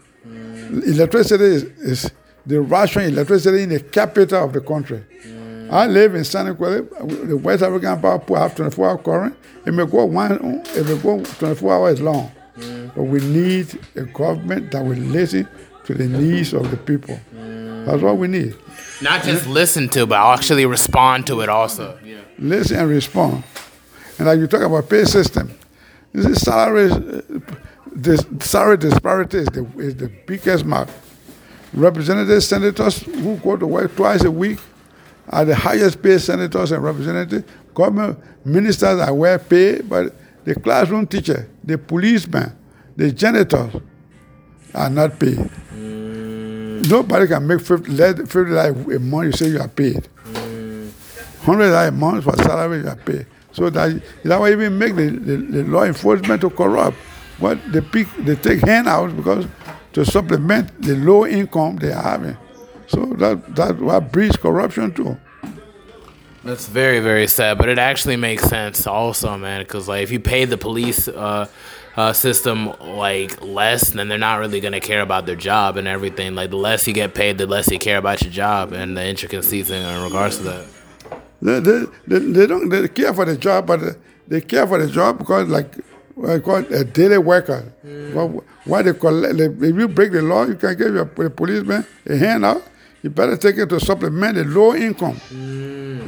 Electricity is, is the Russian electricity in the capital of the country. I live in Sanniquellie, the West African power plant have 24 hour current. It may go one, it may go 24 hours long. But we need a government that will listen to the needs of the people. That's what we need. Not just listen to, but actually respond to it also. Yeah. listen and respond. And like you talk about pay system, this is salary, this salary disparity is the, is the biggest mark. Representatives, senators who go to work twice a week are the highest paid senators and representatives. Government ministers are well paid, but the classroom teacher, the policeman, the janitors are not paid. Nobody can make 50 less than 50 dollars a month, you say you are paid hundred dollars a month for salary you are paid. So that that why even make the, the, the law enforcement to corrupt. What they pick they take handouts because to supplement the low income they are having. So that that what breeds corruption too. That's very, very sad, but it actually makes sense also, man. Because like, if you pay the police uh, uh, system like less, then they're not really gonna care about their job and everything. Like, the less you get paid, the less you care about your job and the intricacies in, in regards to that. They, they, they, they don't they care for the job, but they care for the job because like I call it a daily worker. What, why they collect? If you break the law, you can give your a policeman a handout. You better take it to supplement the low income.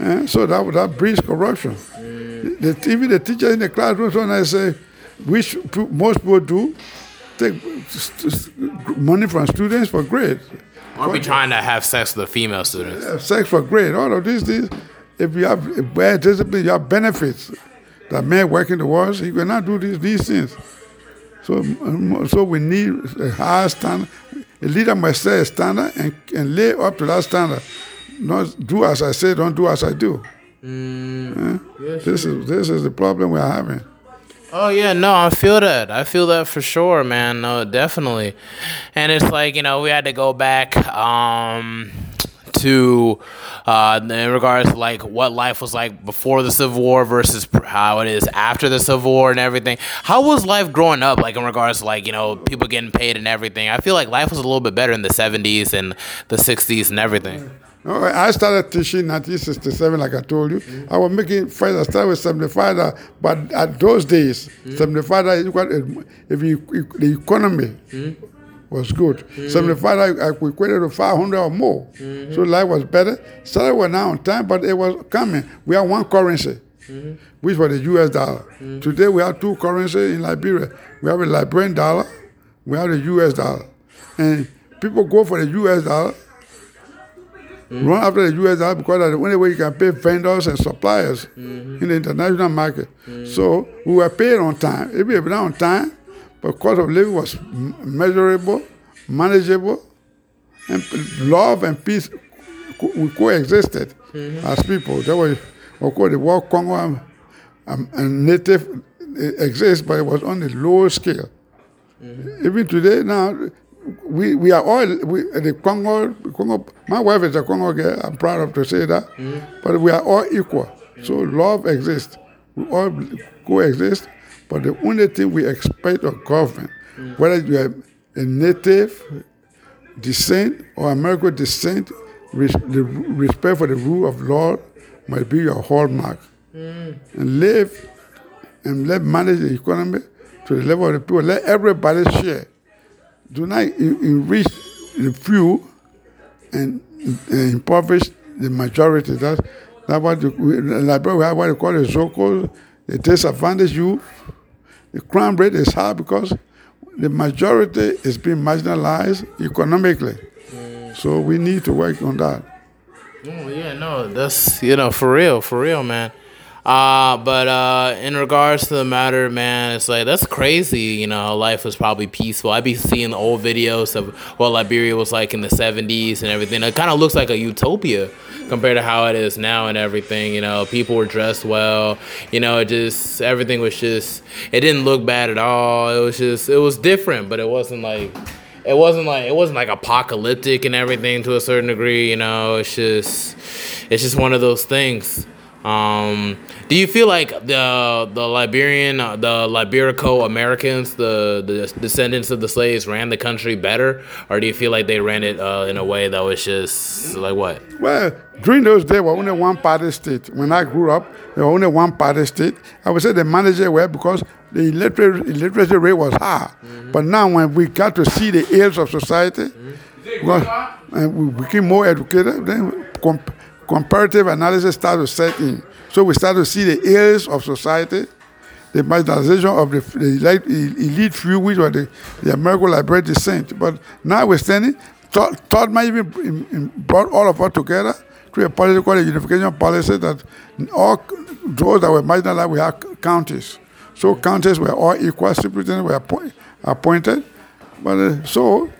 Eh, So that would that breeds corruption. The, even the teachers in the classroom when I say, which most people do, take money from students for grades. Or we trying to have sex with the female students. Sex for grade, all of these things. If you have bad discipline, you have benefits. That man working towards, he cannot do these these things. So, so we need a higher standard. A leader must set a standard and, and lay up to that standard. Not do as I say, don't do as I do. Eh? This is this is the problem we're having. Oh yeah, no, I feel that. I feel that for sure, man. No, definitely. And it's like you know we had to go back um, to uh, in regards to like what life was like before the Civil War versus how it is after the Civil War and everything. How was life growing up? Like in regards to like you know people getting paid and everything. I feel like life was a little bit better in the '70s and the '60s and everything. I started teaching in 1967, like I told you. I was making first. I started with 75, uh, but at those days, 75 equal, uh, if you, the economy was good. Mm-hmm. 75 I, I equated to 500 or more. Mm-hmm. So life was better. Salary was not on time, but it was coming. We have one currency, mm-hmm. which was the U.S. dollar. Today we have two currencies in Liberia. We have a Liberian dollar, we have the U.S. dollar, and people go for the U.S. dollar run after the US dollar because that's the only way you can pay vendors and suppliers in the international market. So we were paid on time. If we were not on time, but cost of living was measurable, manageable, and love and peace co- we coexisted as people. That was, of course, the war Congo um, and native uh, exists, but it was on a low scale. Even today now, we, we are all we, the Congo, Congo. My wife is a Congo girl. I'm proud of to say that. But we are all equal. So love exists. We all coexist. But the only thing we expect of government, whether you are a native descent or American descent, res, the respect for the rule of law must be your hallmark. Mm. And live and let manage the economy to the level of the people. Let everybody share. Do not en- enrich the few and, and impoverish the majority. That's, that's what the, Liberia we have what they call the Zogos, the disadvantaged youth. The crime rate is high because the majority is being marginalized economically. So we need to work on that. Oh yeah, no, that's you know for real, for real, man. Uh, but uh, in regards to the matter, man, it's like that's crazy. You know, life was probably peaceful. I'd be seeing the old videos of what Liberia was like in the '70s and everything. It kind of looks like a utopia compared to how it is now and everything. You know, people were dressed well. You know, it just everything was just. It didn't look bad at all. It was just. It was different, but it wasn't like. It wasn't like it wasn't like apocalyptic and everything to a certain degree. You know, it's just. It's just one of those things. Um, do you feel like the the Liberian, uh, the Liberico Americans, the the descendants of the slaves, ran the country better, or do you feel like they ran it uh, in a way that was just like what? Well, during those days, we were only one party state. When I grew up, there were only one party state. I would say the manager were because the illiterate, illiteracy rate was high. But now, when we got to see the ills of society, well, and we became more educated, then comp- comparative analysis started to set in. So we started to see the ills of society, the marginalization of the, the elite, few, which were the, the American Liberian descent. But now we're thought, thought might even in- in- brought all of us together through a a unification policy that all those that were marginalized, we had counties. So counties were all equal, superintendents were appoint, appointed. But uh, so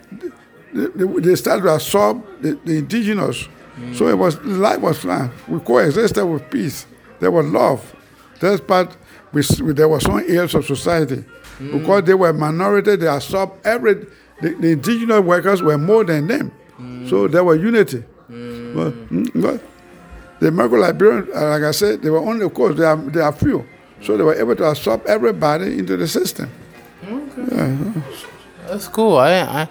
they, they- they started to absorb the, the indigenous. So it was life was fine. We coexisted with peace. There was love. That's part. We, s- there was some ills of society because they were minority. They absorbed every. The, the indigenous workers were more than them, so there was unity. But, mm, but the American Liberian, uh, like I said, they were only, of course, they are, they are few. So they were able to absorb everybody into the system. Okay, That's cool. I I,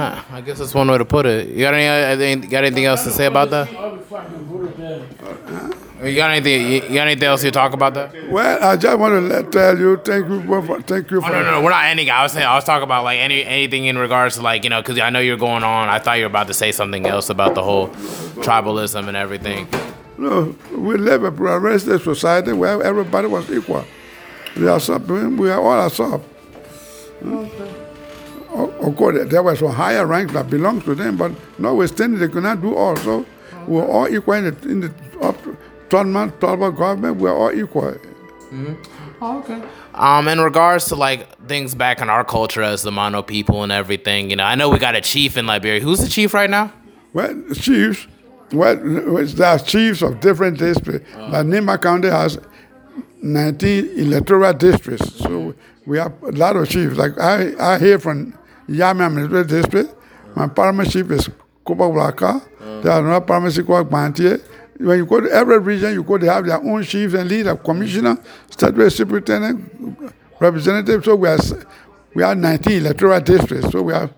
huh, I guess that's one way to put it. You got any uh, got anything else to say about that? You got anything? You got anything else to talk about that? Well, I just want to let, tell you, thank you for, thank you for. Oh, no, no, no, we're not ending. I was saying, I was talking about like any anything in regards to like you know, because I know you're going on. I thought you were about to say something else about the whole tribalism and everything. No, we live in a pluralistic society where everybody was equal. We are sub, we are all are sub. Of of course, there were some higher ranks that belonged to them, but notwithstanding, they could not do all. So we were all equal in the, in the up to 12 month, 12 month government. We are all equal. okay. Um, in regards to like things back in our culture as the Mano people and everything, you know, I know we got a chief in Liberia. Who's the chief right now? Well, chiefs, well, there are chiefs of different districts. Like Nimba County has 19 electoral districts. So we have a lot of chiefs. Like I, I hear from Yami Administrative District. My parliament chief is Kuba Blaka. There are another parliament chief called. When you go to every region, you go, they have their own chiefs and leaders, commissioner, state superintendent, representative. So we are, we are 19 electoral districts. So we have,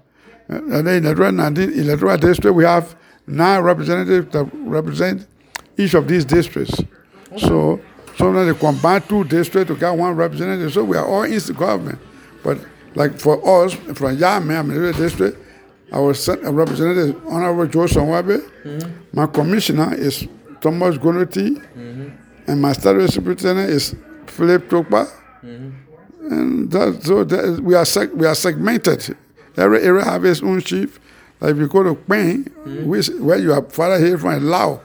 uh, and then electoral 19 electoral district, we have nine representatives that represent each of these districts. So sometimes they combine two districts to get one representative. So we are all in the government. But like for us, from Yame, the district, our sen- our representative Honorable Joe Sonwabe. Mm-hmm. My commissioner is Thomas Gonoti. Mm-hmm. And my state superintendent is Philip Tokpa. Mm-hmm. And that, so that we, are seg- we are segmented. Every area have its own chief. Like if you go to Queen, which, where you are father here from Lao,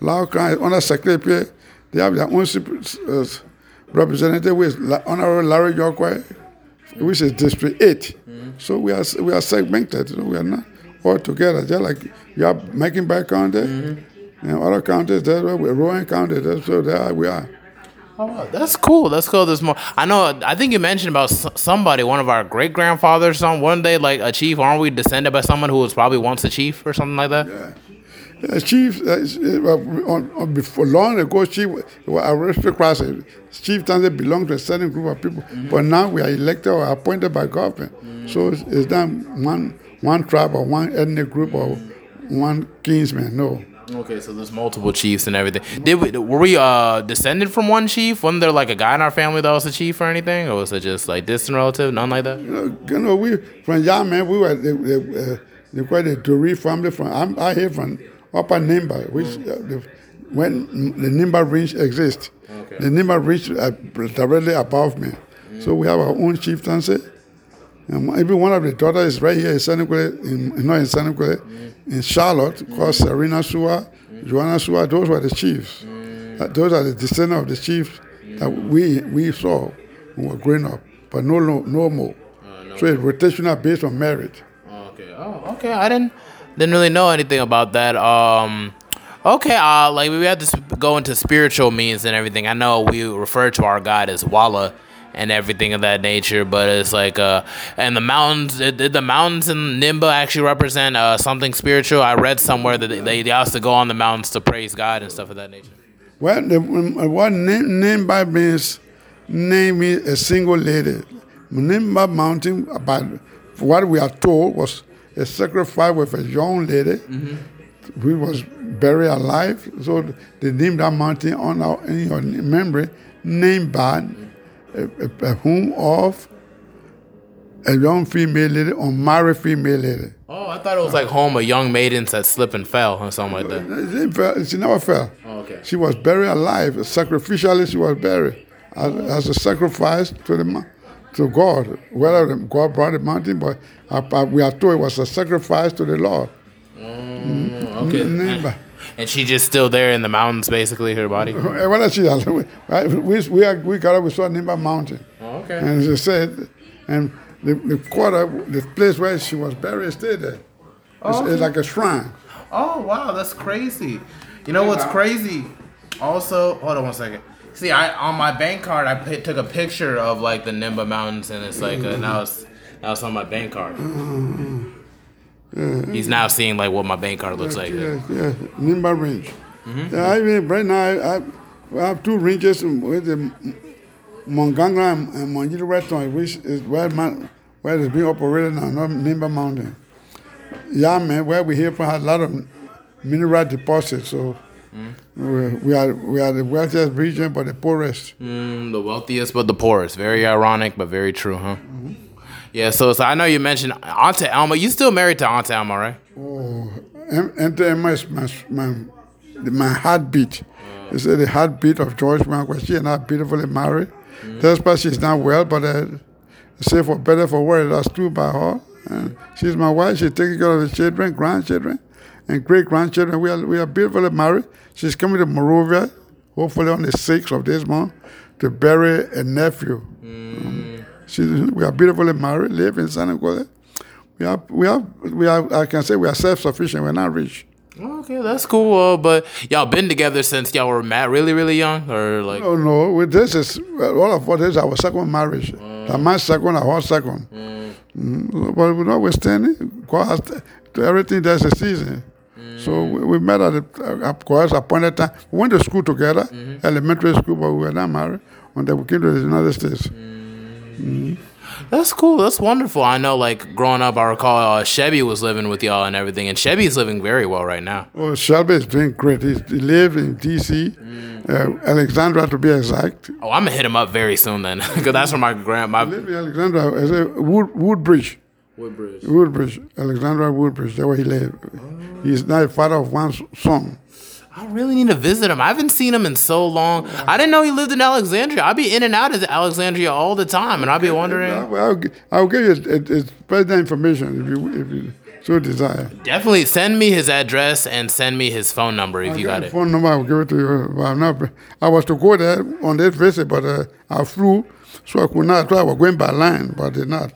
Lao Khan is under secretary, they have their own uh, representative, La- Honorable Larry Younquoi, which is District 8. So we are we are segmented. So we are not all together. Just like you have Mackinback County and other counties, that's where we're Rowan County, that's where there we are. Oh, that's cool. That's cool. There's more. I know. I think you mentioned about s- somebody, one of our great grandfathers. Some one day, like a chief. Aren't we descended by someone who was probably once a chief or something like that? Uh, chief, uh, uh, on, on, before long ago, chief were aristocrats. Chief they belonged to a certain group of people. But now we are elected or appointed by government. So it's, it's not one one tribe or one ethnic group or one kinsman. No. Okay, so there's multiple chiefs and everything. Did we, were we uh descended from one chief? Wasn't there like a guy in our family that was a chief or anything, or was it just like distant relative? None like that. You know, you know we from young man we were the, the, uh, they call the Duri family from I'm, I hear from Upper Nimba, which mm. uh, the, when the Nimba Range exists. The Nimba Range uh, directly above me. Mm. So we have our own chieftaincy. And um, one- even one of the daughters is right here in Senegal, in, not in Senegal, mm. in Charlotte, called Serena Sua, Joanna Sua, those were the chiefs. Uh, those are the descendants of the chiefs that we we saw when we were growing up, but no no, no more. Uh, so it's rotational based on merit. Oh, okay. Oh, okay. I didn't didn't really know anything about that. Um. Okay. Uh, like we have to go into spiritual means and everything. I know we refer to our God as Walla and everything of that nature, but it's like uh, and the mountains. Did the mountains in Nimba actually represent uh something spiritual? I read somewhere that they, they to go on the mountains to praise God and stuff of that nature. Well, the, um, what name means, name means a single lady. Nimba Mountain, about what we are told, was a sacrifice with a young lady mm-hmm. who was buried alive. So they named that mountain on our, in your memory, named by a, a, a home of a young female lady, unmarried female lady. Oh, I thought it was like home of young maidens that slip and fell or something like that. She, fell, she never fell. Oh, okay. She was buried alive. Sacrificially, she was buried as, as a sacrifice to the mo- to God. Whether God brought the mountain, but we are told it was a sacrifice to the Lord. Okay. Nimba. And she just still there in the mountains, basically, her body. Eh, What else she has? We, we, we, are- we got up, we saw Nimba Mountain. Oh, okay. And she said, and the, the quarter, the place where she was buried, stayed there. It's, it's like a shrine. Oh wow, that's crazy. You know what's crazy? Also, hold on one second. See, I on my bank card, I took a picture of like the Nimba Mountains, and it's like uh, now it's now it's on my bank card. He's now seeing like what my bank card looks like. Yes, yes, Nimba Range. Yeah, I mean, right now, I, I, I have two ranges with the Monganga and, and Monjiri Reton, which is where, man, where it's being operated now, not Nimba Mountain. Yeah, man, where we here from has a lot of mineral deposits, so we, we are we are the wealthiest region, but the poorest. Mm, the wealthiest but the poorest. Very ironic, but very true, huh? Yeah. So, so I know you mentioned Auntie Alma. You still married to Auntie Alma, right? Em- Enter Emma is my, my, my heartbeat. They say the heartbeat of George Weanquoi, she and I beautifully married. Despite she's not well, but uh, say for better for worse, that's true by her. And she's my wife. She's taking care of the children, grandchildren, and great grandchildren. We are we are beautifully married. She's coming to Monrovia, hopefully on the sixth of this month, to bury a nephew. Um, She, we are beautifully married, live in Sanniquellie. We are, we are, we are. I can say we are self-sufficient. We're not rich. Okay, that's cool. Uh, but y'all been together since y'all were mad really, really young, or like? Oh no, with this is all of what is our second marriage. Mm. Uh, my second, our second. Mm, but notwithstanding, God has to everything there's a season. So we, we met at the uh, God's appointed time. We went to school together, Mm-hmm. elementary school, but we were not married until we came to the United States. Mm. That's cool. That's wonderful. I know, like growing up, I recall uh, Chevy was living with y'all and everything, and Chevy's living very well right now. Oh, Shelby is doing great. He's, he lives in D.C., Mm. uh, Alexandra to be exact. Oh, I'm gonna hit him up very soon then, because that's where my grand my Live in Alexandra, is a Wood, Woodbridge. Woodbridge. Woodbridge, Alexandra Woodbridge, that's where he lived. He's now the father of one s- son. I really need to visit him. I haven't seen him in so long. I didn't know he lived in Alexandria. I'd be in and out of Alexandria all the time, and I'd be wondering. I'll, I'll, give you his, his personal information if you, if you so desire. Definitely send me his address and send me his phone number if you got it. phone number, I'll give it to you. But I'm not, I was to go there on this visit, but uh, I flew, so I could not. So I was going by line, but I did not.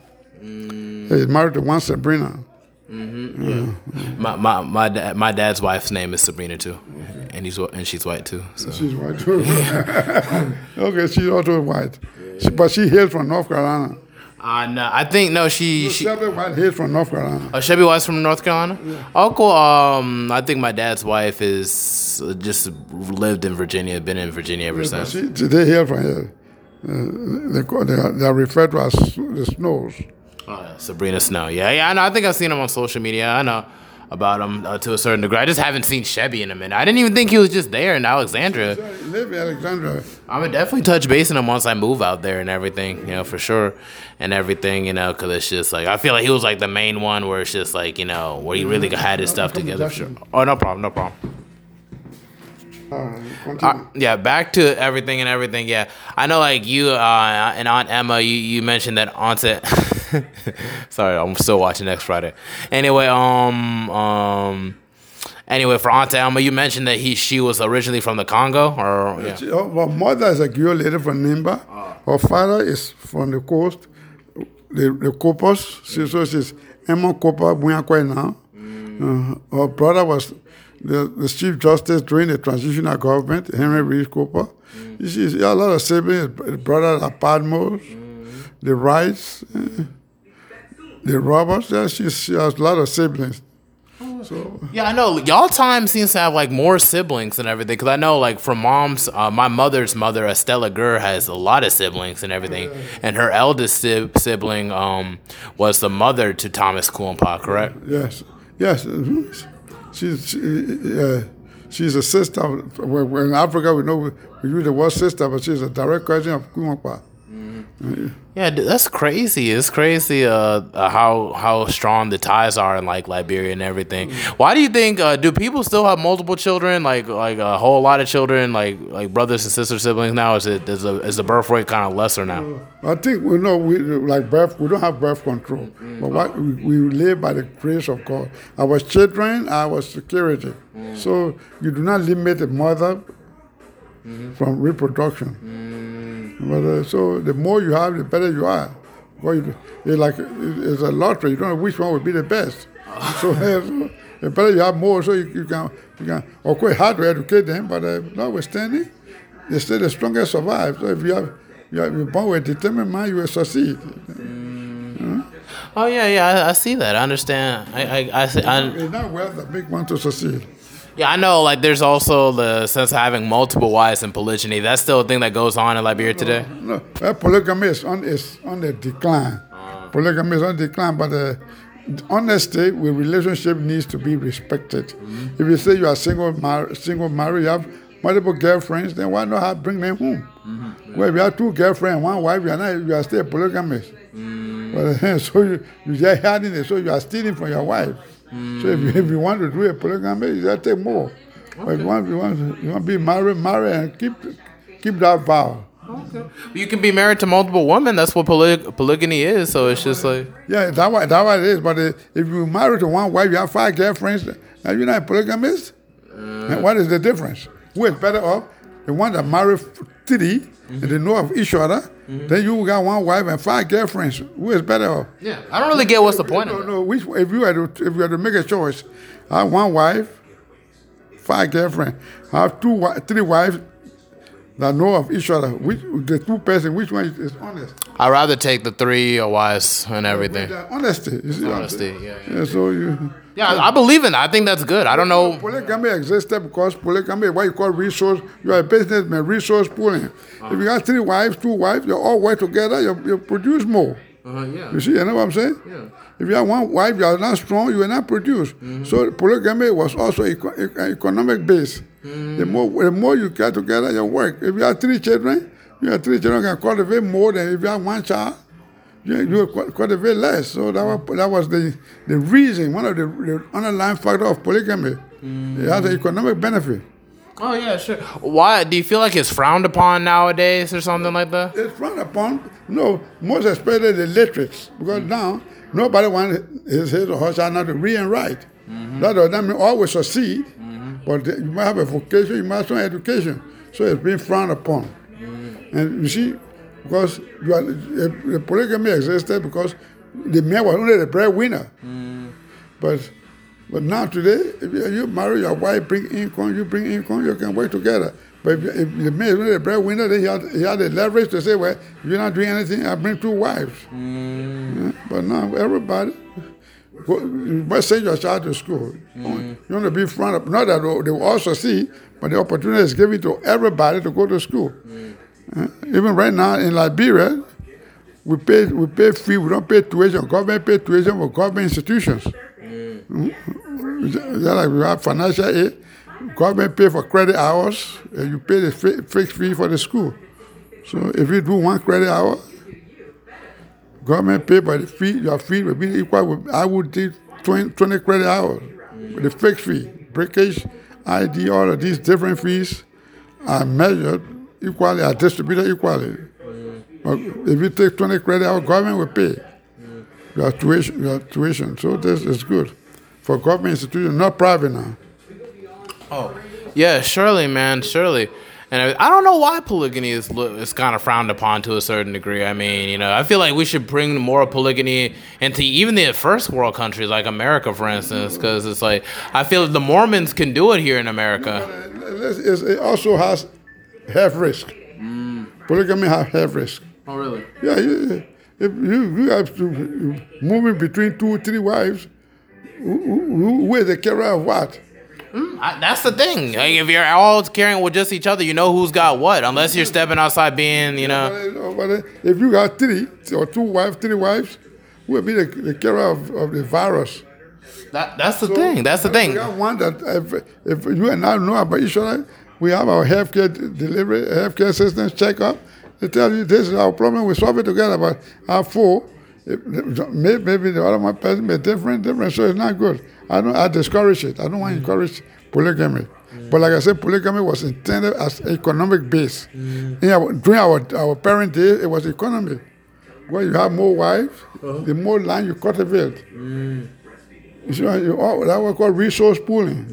He's married to one Sabrina. Yeah. My my my, dad, my dad's wife's name is Sabrina too, and he's and she's white too. So She's white too. okay, she's also white. She, but she hails from North Carolina. uh, no, I think no, she she. Shelby White hails from North Carolina. Oh, Chevy Wise from North Carolina. Oh, cool. Um, I think my dad's wife is uh, just lived in Virginia, been in Virginia ever since. She, they hail from here. Uh, they, call, they, are, they are referred to as the Snows. Oh, yeah, Sabrina Snow. Yeah, yeah. I know. I think I've seen him on social media. I know about him uh, to a certain degree. I just haven't seen Chevy in a minute. I didn't even think he was just there in Alexandria. Live in Alexandria. I'm gonna definitely touch base on him once I move out there and everything, you know, for sure, and everything, you know, because it's just like I feel like he was like the main one where it's just like you know where he really had his stuff together. Sure. Oh, no problem, no problem. Uh. Uh, yeah, back to everything and everything. Yeah, I know. Like you uh, and Aunt Emma, you, you mentioned that Aunt. Sorry, I'm still watching next Friday. Anyway, um, um, Anyway, for Aunt Elma, you mentioned that he she was originally from the Congo, or yeah. She- her, her mother is a Guyo lady from Nimba. Her father is from the coast, the, the Copos. She, so she's Emma Cooper Bunyakwe now. Uh, her brother was the, the Chief Justice during the transitional government, Henry Reed Cooper. She's she has a lot of siblings, the brothers are Padmos, the Wrights, uh, the Roberts. Yeah, she, she has a lot of siblings. So, Yeah, I know. Y'all time seems to have like more siblings and everything. Cause I know, like, from mom's, uh, my mother's mother, Estella Gurr, has a lot of siblings and everything. And her eldest si- sibling um, was the mother to Thomas Quiwonkpa, correct? Yes, yes. mhm. She's she, uh, she's a sister. In Africa, we know we, use the word sister, but she's a direct cousin of Quiwonkpa. Yeah, dude, that's crazy. It's crazy uh, uh, how how strong the ties are in like Liberia and everything. Why do you think? Uh, do people still have multiple children? Like like a whole lot of children, like like brothers and sister siblings now? Is it is the is the birth rate kind of lesser now? I think we know we like birth. We don't have birth control, but what we, we live by the grace of God. Our children, our security. So you do not limit the mother from reproduction. But uh, so the more you have, the better you are. Well, you, it's like it's a lottery. You don't know which one will be the best. so, so the better you have more, so you, you can you can. Of course, hard to educate them, but uh, notwithstanding, they say the strongest survive. So if you have you are you're born with a determined mind, you will succeed. Oh yeah, yeah, I, I see that. I understand. I I, I, I It's not wealth that make one to succeed. Yeah, I know. Like, there's also the sense of having multiple wives and polygyny. That's still a thing that goes on in Liberia today. No, uh, polygamy is on is on the decline. Polygamy is on the decline, but uh, honesty with relationship needs to be respected. If you say you are single, mar- single, married, you have multiple girlfriends, then why not have, bring them home? Well, if you have two girlfriends, one wife, you are not, you are still a polygamist. But uh, so you you just hiding it, so you are stealing from your wife. So if you, if you want to do a polygamy, you just take more. But if you want, you want, you want to be married, marry, and keep keep that vow. You can be married to multiple women. That's what poly- polygamy is. So it's just like Yeah, that what that what it is. But uh, if you marry to one wife, you have five girlfriends. Now you're not a polygamist. And what is the difference? Who is better off? The one that married f- three and they know of each other. Mm-hmm. Then you got one wife and five girlfriends. Who is better off? yeah. I don't really get what's the point No, of it. no. Which if you had to if you had to make a choice, I have one wife, five girlfriends. I have two three wives that know of each other. Which the two person, which one is honest? I'd rather take the three wives and everything. Honesty. You see what I'm Honesty, yeah, yeah. Yeah. So you. Yeah, I, I believe in that. I think that's good. I don't know. Polygamy existed because polygamy what you call resource. You are a businessman, resource pooling. Uh-huh. If you got three wives, two wives, you all work together, you, you produce more. Uh-huh, yeah. You see, you know what I'm saying? Yeah. If you have one wife, you are not strong, you will not produce. Mm-hmm. So polygamy was also eco- e- economic base. The mm-hmm. more the more you get together, you work. If you have three children, you have three children can cultivate more than if you have one child. You, you cultivate less. So that was, that was the, the reason, one of the, the underlying factor of polygamy. Mm. It has an economic benefit. Oh yeah, sure. Why do you feel like it's frowned upon nowadays or something like that? It's frowned upon. No, most especially the literates, because mm. now nobody wants his, his or her child not to read and write. Mm-hmm. That does not mean always succeed, mm-hmm. but you might have a vocation, you might have some education. So it's being frowned upon. And you see, because you are, the, the polygamy existed because the man was only the breadwinner. Mm. But but now today, if you, marry your wife, bring income, you bring income, you can work together. But if, if the man is only the breadwinner, then he had, he had the leverage to say, well, if you're not doing anything, I bring two wives. Mm. Yeah, But now everybody, go, you must send your child to school. Mm. You want to be front up. Not that they will- all succeed, but the opportunity is given to everybody to go to school. Uh, even right now in Liberia, we pay we pay fee. We don't pay tuition. Government pay tuition for government institutions. Just like we have financial aid, government pay for credit hours, and you pay the fi- fixed fee for the school. So if you do one credit hour, government pay by the fee. Your fee will be equal. With, I would do 20, 20 credit hours with the fixed fee, breakage, ID, all of these different fees are measured equally, are distributed equally. But if you take 20 credit our government will pay your tuition. Your tuition. So this is good for government institutions, not private now. Oh, yeah, surely, man, surely. And I I don't know why polygamy is is kind of frowned upon to a certain degree. I mean, you know, I feel like we should bring more polygamy into even the first world countries like America, for instance, because it's like I feel the Mormons can do it here in America. It also has health risk. Mm. Polygamy have health risk. Oh, really? Yeah, you, if you, you have to moving between two, three wives, who, who, who is the carrier of what? Mm, I, that's the thing. Like, if you're all carrying with just each other, you know who's got what. Unless you're stepping outside being, you know. But, if you got three or two wives, three wives, who will be the, the carrier of, of the virus? That, that's the thing. That's the thing. got one that if, if you and I know about each other, we have our healthcare delivery, healthcare systems check up. They tell you this is our problem. We solve it together. But our four, maybe, maybe the other one person be different, different. So it's not good. I don't. I discourage it. I don't want to encourage polygamy. Mm. But like I said, polygamy was intended as economic base. Mm. Our, during our our parent days, it was economy. Where you have more wives, uh-huh. the more land you cultivate. Mm. You see, you, all, that was called resource pooling.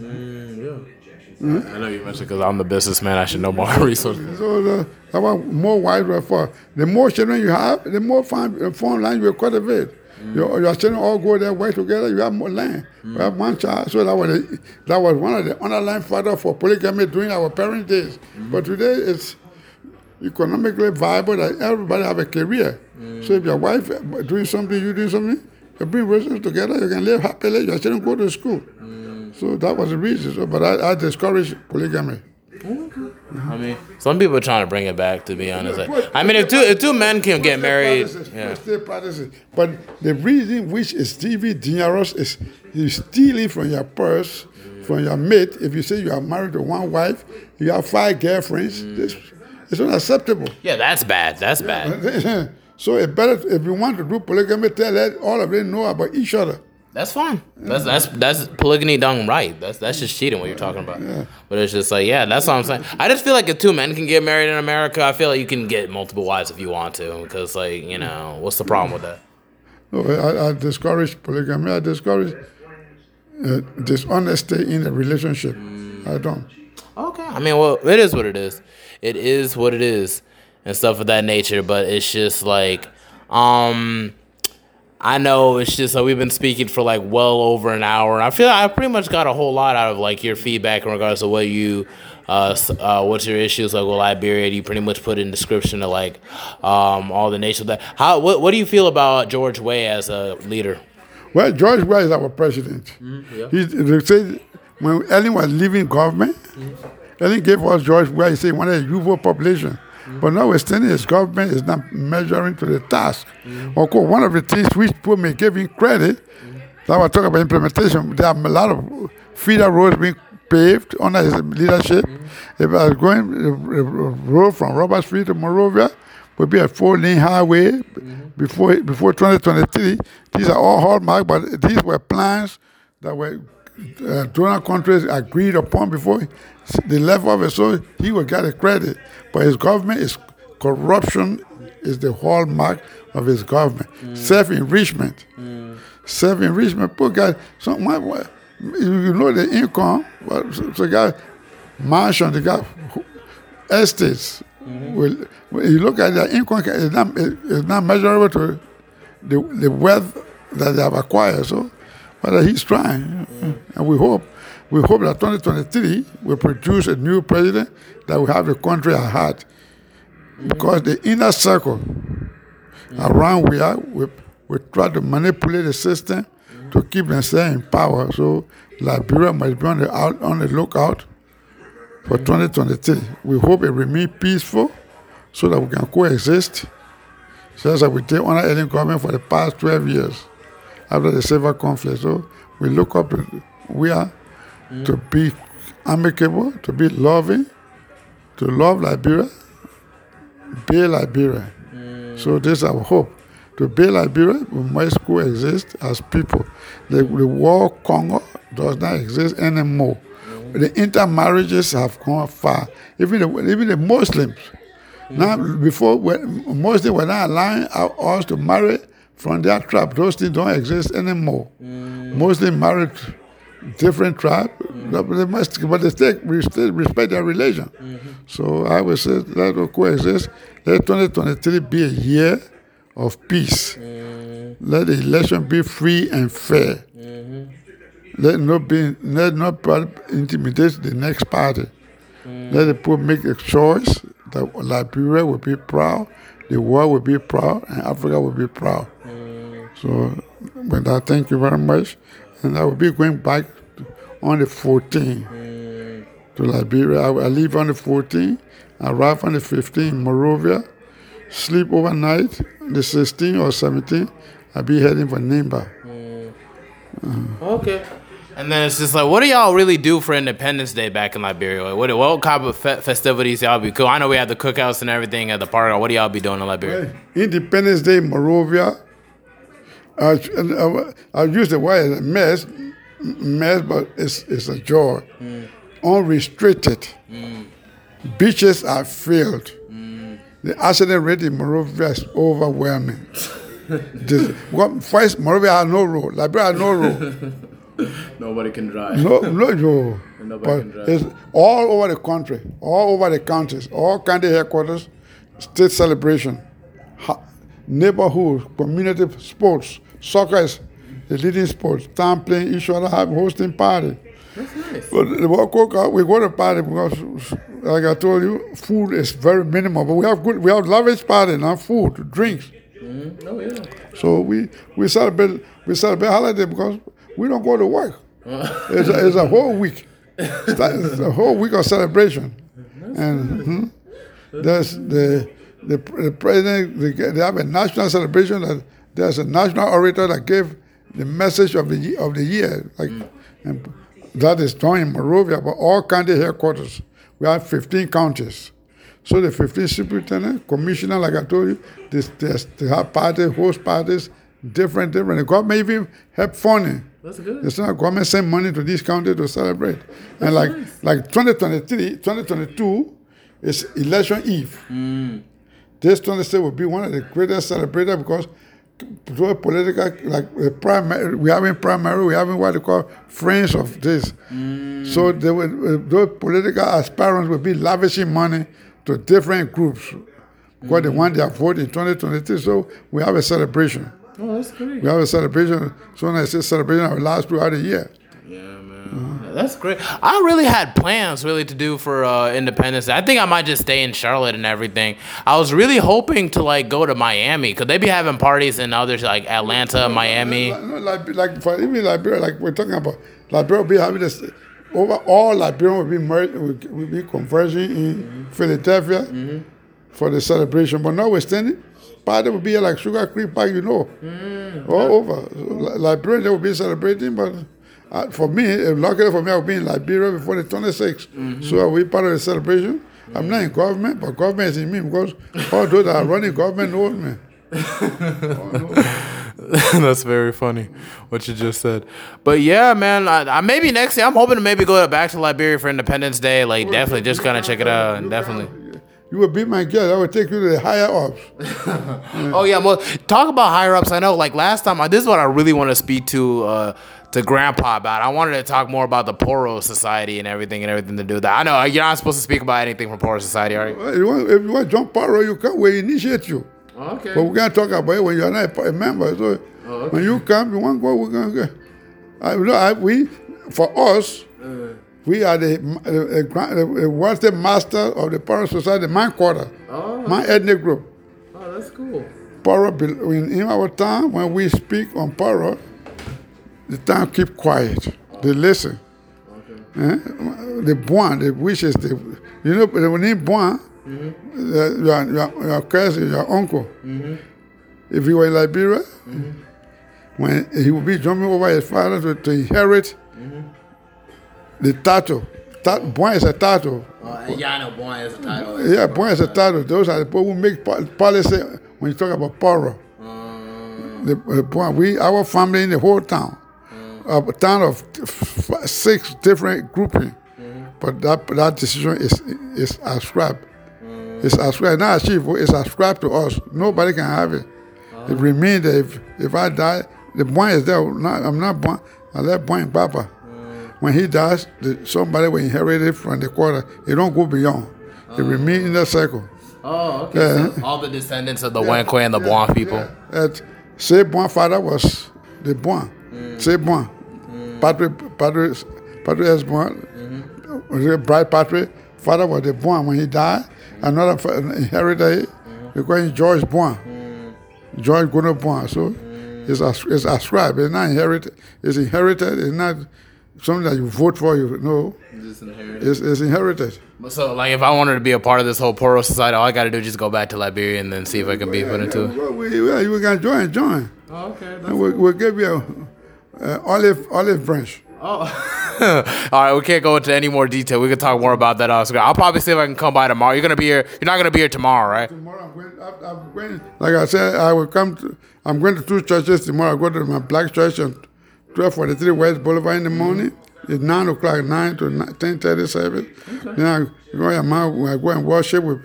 I know you mentioned because I'm the businessman. I should know more resources. So uh, the, that was more wide for. The more children you have, the more farm, farm land you will cultivate. Mm. Your, your children all go there, work together, you have more land. We have mm. one child. So that was, the, that was one of the underlying factors for polygamy during our parent days. Mm. But today it's economically viable that everybody have a career. So if your wife uh, doing something, you doing something, you bring resources together, you can live happily, your children go to school. So that was the reason. So, but I, I discourage polygamy. I mean, some people are trying to bring it back. To be honest, I mean, if two if two men can get married, yeah. But the reason which is TV dangerous is you stealing from your purse, from your mate. If you say you are married to one wife, you have five girlfriends. Mm. This, it's unacceptable. Yeah, that's bad. That's bad. so it better if you want to do polygamy, tell all of them know about each other. That's fine. That's that's that's polygamy done right. That's that's just cheating. What you're talking about. But it's just like yeah, that's what I'm saying. I just feel like if two men can get married in America, I feel like you can get multiple wives if you want to. Because like you know, what's the problem with that? No, I, I discourage polygamy. I discourage uh, dishonesty in a relationship. I don't. Okay. I mean, well, it is what it is. It is what it is, and stuff of that nature. But it's just like, um, I know it's just like we've been speaking for like well over an hour, and I feel like I pretty much got a whole lot out of like your feedback in regards to what you, uh, uh what's your issues like with Liberia. You pretty much put in description of like, um, all the nations that. How what what do you feel about George Weah as a leader? Well, George Bush is our president. He, they say when Ellen was leaving government, Ellen gave us George Bush. He said he wanted a youthful population. Mm-hmm. But now notwithstanding, his government is not measuring to the task. Mm-hmm. Of course, one of the things which people may give him credit, mm-hmm. that was talking about implementation, there are a lot of feeder roads being paved under his leadership. If I was going, road from Robert Street to Monrovia would be a four-lane highway before before 2023. These are all hallmark, but these were plans that were uh, donor countries agreed upon before the left office. So he will get the credit, but his government is corruption is the hallmark of his government. Mm. Self-enrichment, mm. self-enrichment. Poor guy, some my, my- you know the income, but so, so guy mansion, the guy estates. Mm-hmm. Well, when you look at their income, it's not, it's not measurable to the, the wealth that they have acquired. So, but he's trying, mm. and we hope we hope that 2023 will produce a new president that will have the country at heart. Because the inner circle around we are, we, we try to manipulate the system to keep themselves in power. So Liberia must be on the out, on the lookout for 2023. We hope it remain peaceful so that we can coexist. Just like we did under Ellen government for the past 12 years after the civil conflict. So we look up, we are Mm-hmm. to be amicable, to be loving, to love Liberia, be Liberia. Mm. So this is our hope. To be Liberia, we must coexist as people. The, the war Congo does not exist anymore. Mm-hmm. The intermarriages have gone far. Even the, even the Muslims. Mm-hmm. Now, before, when Muslims were not allowing us to marry from their tribe. Those things don't exist anymore. Mm. Muslim married different tribe, mm-hmm. but they must, but they still, we still respect their religion. Mm-hmm. So I would say let us coexist. Let 2023 be a year of peace. Let the election be free and fair. Mm-hmm. Let not be let not intimidate the next party. Mm. Let the people make a choice that Liberia will be proud, the world will be proud, and Africa will be proud. Mm. So, with that, thank you very much. And I will be going back on the 14th to Liberia. I, I leave on the 14th, arrive on the 15th in Monrovia, sleep overnight, the 16th or 17th, I'll be heading for Nimba. Okay. And then it's just like, what do y'all really do for Independence Day back in Liberia? What what kind of fe- festivities y'all be cool? I know we have the cookouts and everything at the park. What do y'all be doing in Liberia? Independence Day, Monrovia. I, I, I use the word mess, mess, but it's, it's a joy. Mm. Unrestricted. Mm. Beaches are filled. Mm. The accident rate in Monrovia is overwhelming. This- what- first, Monrovia has no road. Liberia has no road. Nobody can drive. No, no, no. Nobody But can drive. it's all over the country, all over the counties, all county headquarters, state celebration, neighborhood, community sports. Soccer is the leading sport. Time playing each other, have hosting party. That's nice. But the World Cup, uh, we go to party because, like I told you, food is very minimal. But we have good, we have lavish party now, food, drinks. Oh yeah. So we we celebrate we celebrate holiday because we don't go to work. it's, a, it's a whole week. It's, a whole week of celebration, and mhm, there's the the, the president. They, they have a national celebration. That there's a national orator that gave the message of the of the year. Like, mm. and that is done in Monrovia, but all county headquarters. We have 15 counties. So the 15 superintendent, commissioner, like I told you, this, this, they have parties, host parties, different, different. The government even help funding. That's good. It's not government send money to these counties to celebrate. and like like 2023, 2022 is election eve. Mm. This 26 will be one of the greatest celebrators because those political like the primary, we having primary, we having what they call friends of this. Mm. So they will, those political aspirants will be lavishing money to different groups because they mm. want their vote in 2023. So we have a celebration. Oh, that's great. We have a celebration. So when I say celebration, it will last throughout the year. That's great. I really had plans really to do for uh, Independence. I think I might just stay in Charlotte and everything. I was really hoping to like go to Miami because they be having parties in others like Atlanta, Miami. Like, no, like, like for even Liberia, like we're talking about, Liberia will be having this. Over all Liberia will be merged, will, will be converging in mm-hmm. Philadelphia mm-hmm. for the celebration. But notwithstanding, party will be like Sugar Creek Park, you know, mm. all over. So, Liberia they will be celebrating, but. Uh, for me, uh, luckily for me, I've been in Liberia before the 26th. So I'll be part of the celebration. I'm not in government, but government is in me because all those that are running government know me. That's very funny what you just said. But yeah, man, I, I, maybe next year I'm hoping to maybe go back to Liberia for Independence Day. Like definitely, just gonna check it out and definitely. You will be my guest. I will take you to the higher ups. Oh yeah, well, talk about higher ups. I know, like last time, I, this is what I really want to speak to uh, to Grandpa about. I wanted to talk more about the Poro Society and everything and everything to do with that. I know you're not supposed to speak about anything from Poro Society, are you? If you want, if you want John Poro, you come. We initiate you. Okay. But we can't talk about it when you're not a member. So oh, when you come, you want to go, we're going to go. I, know, I, we, for us, uh. we are the, the, the, the, the master of the Poro Society, my quarter, Oh. my ethnic group. Oh, that's cool. Bel- in, in our town, when we speak on Poro, the town keep quiet. They listen. Eh? The Boan, the wishes, the, you know, the name Boan, uh, your, your, your cousin, your uncle. If he were in Liberia, when he would be jumping over his father to, to inherit the title. Ta- Boan is a title. Uh, yeah, I know Boy is a title. Yeah, Boan is a title. Those are the people who make policy when you talk about Poro. The, the Boan, we, our family in the whole town, a town of f- six different grouping, mm-hmm. but that that decision is is ascribed. Mm-hmm. It's ascribed, not achieved, it's ascribed to us. Nobody can have it. Uh-huh. It remains that if, if I die, the Boan is there. Not, I'm not Boan. I left Boan in Bapa. Mm-hmm. when he dies, the, somebody will inherit it from the quarter. It don't go beyond. It oh. remains in the circle. Oh, okay. Yeah. So all the descendants of the Weanquoi and the Boan people. Yeah. And say Boan father was the Boan. Mm. Say Boan. Mm. Patrick, Patrick, Patrick S. Boan. Was it Bright Patrick? Father was the Boan when he died. Mm. Another fa- inherited it because he's George Boan. George Gunnar Boan. So it's, as, it's ascribed. It's not inherited. It's inherited. It's not something that you vote for. You know. It's, it's inherited. So, like, if I wanted to be a part of this whole Poro society, all I got to do is just go back to Liberia and then see if I can be put into it. Well, we, well, you can join, join. Oh, okay. That's And we'll, we'll give you a, a olive olive branch. Oh. all right, we can't go into any more detail. We can talk more about that uh, off screen. I'll probably see if I can come by tomorrow. You're gonna be here. You're not gonna be here tomorrow, right? Tomorrow I'm going, I'm, I'm going. Like I said, I will come. To, I'm going to two churches tomorrow. I go to my black church on 1243 West Boulevard in the morning. It's nine o'clock, nine to ten thirty service. Then I go, I go and worship with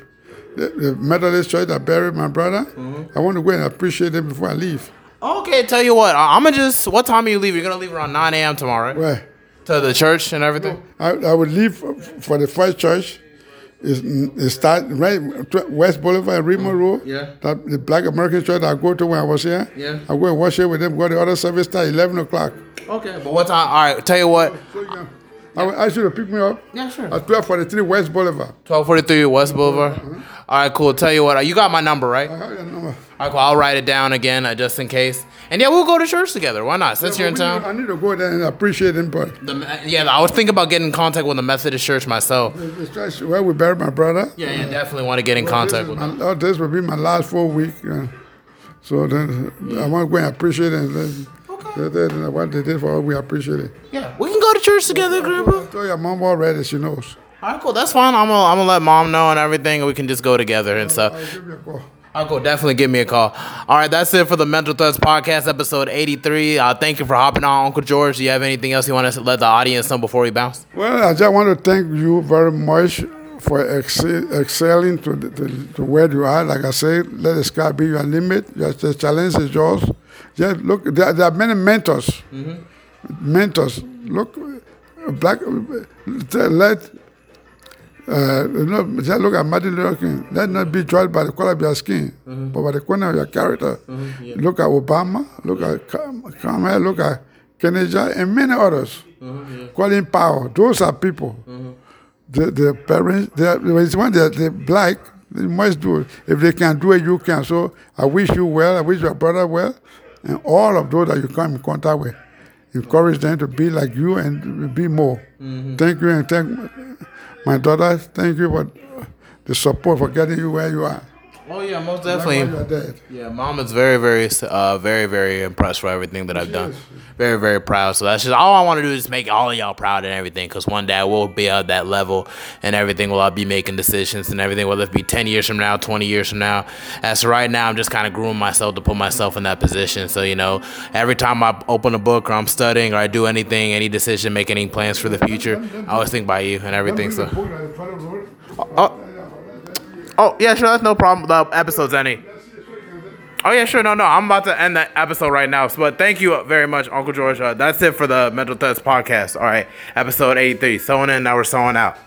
the, the Methodist church that buried my brother. Mm-hmm. I want to go and appreciate them before I leave. Okay, tell you what, I'm gonna just. What time are you leaving? You're gonna leave around 9 a.m. tomorrow, right? Where? To the church and everything. I, I would leave for, for the first church. It's, it start right West Boulevard, Remo mm, Road. Yeah. That, the Black American church I go to when I was here. Yeah. I go and worship with them. Go to the other service start eleven o'clock. Okay. But what time? All right, tell you what. So I will ask you to pick me up Yeah, sure. at twelve forty three West Boulevard. 1243 West Boulevard. Uh-huh. All right, cool. Tell you what, you got my number, right? I have your number. I'll write it down again uh, just in case. And yeah, we'll go to church together. Why not? Since you're in We need- town. I need to go there and appreciate them, but The, yeah, I was thinking about getting in contact with the Methodist church myself. the church where we buried my brother. Yeah, yeah, definitely want to get in contact with My- them. oh, this will be my last full week. uh, so then I want to go and appreciate it. And then, that- that- what they did for us, we appreciate it. Yeah, we can go to church together, Grandpa. I told your mom already, she knows. All right, cool. That's fine. I'm gonna, I'm gonna let mom know and everything, and we can just go together and stuff. I'll give you a call. All right, cool. Definitely give me a call. All right, that's it for the Mental Threads Podcast, episode 83. Uh, thank you for hopping on, Uncle George. Do you have anything else you want to let the audience know before we bounce? Well, I just want to thank you very much for excel, excelling to, the, to, to where you are. Like I said, let the sky be your limit. Just the challenge is yours. Just look, there, there are many mentors. Mentors. Look, black. Let. Uh, you know, just look at Martin Luther King. Let not be judged by the color of your skin, mm-hmm. but by the corner of your character. Mm-hmm, look at Obama. Look at Kam- Kamala. Look at Kennedy and many others. Mm-hmm, Colin Powell. Those are people. The, the parents, they are, when they're, they're black, they must do it. If they can do it, you can. So I wish you well. I wish your brother well. And all of those that you come in contact with, encourage them to be like you and be more. Thank you and thank my daughter. Thank you for the support for getting you where you are. Oh yeah, most definitely. Yeah, mom is very, very, uh, very, very impressed for everything that I've done. Very, very proud. So that's just all I want to do is make all of y'all proud and everything. Because one day I will be at that level and everything. Will I be making decisions and everything? Whether it be ten years from now, twenty years from now. As of right now, I'm just kind of grooming myself to put myself in that position. So you know, every time I open a book or I'm studying or I do anything, any decision, make any plans for the future, I always think about you and everything. So. Oh, oh yeah, sure. That's no problem. The episode's ending. Oh yeah, sure. No, no. I'm about to end that episode right now. But thank you very much, Uncle George. Uh, that's it for the Mental Threads podcast. All right, episode 83. Sewing in. Now we're sewing out.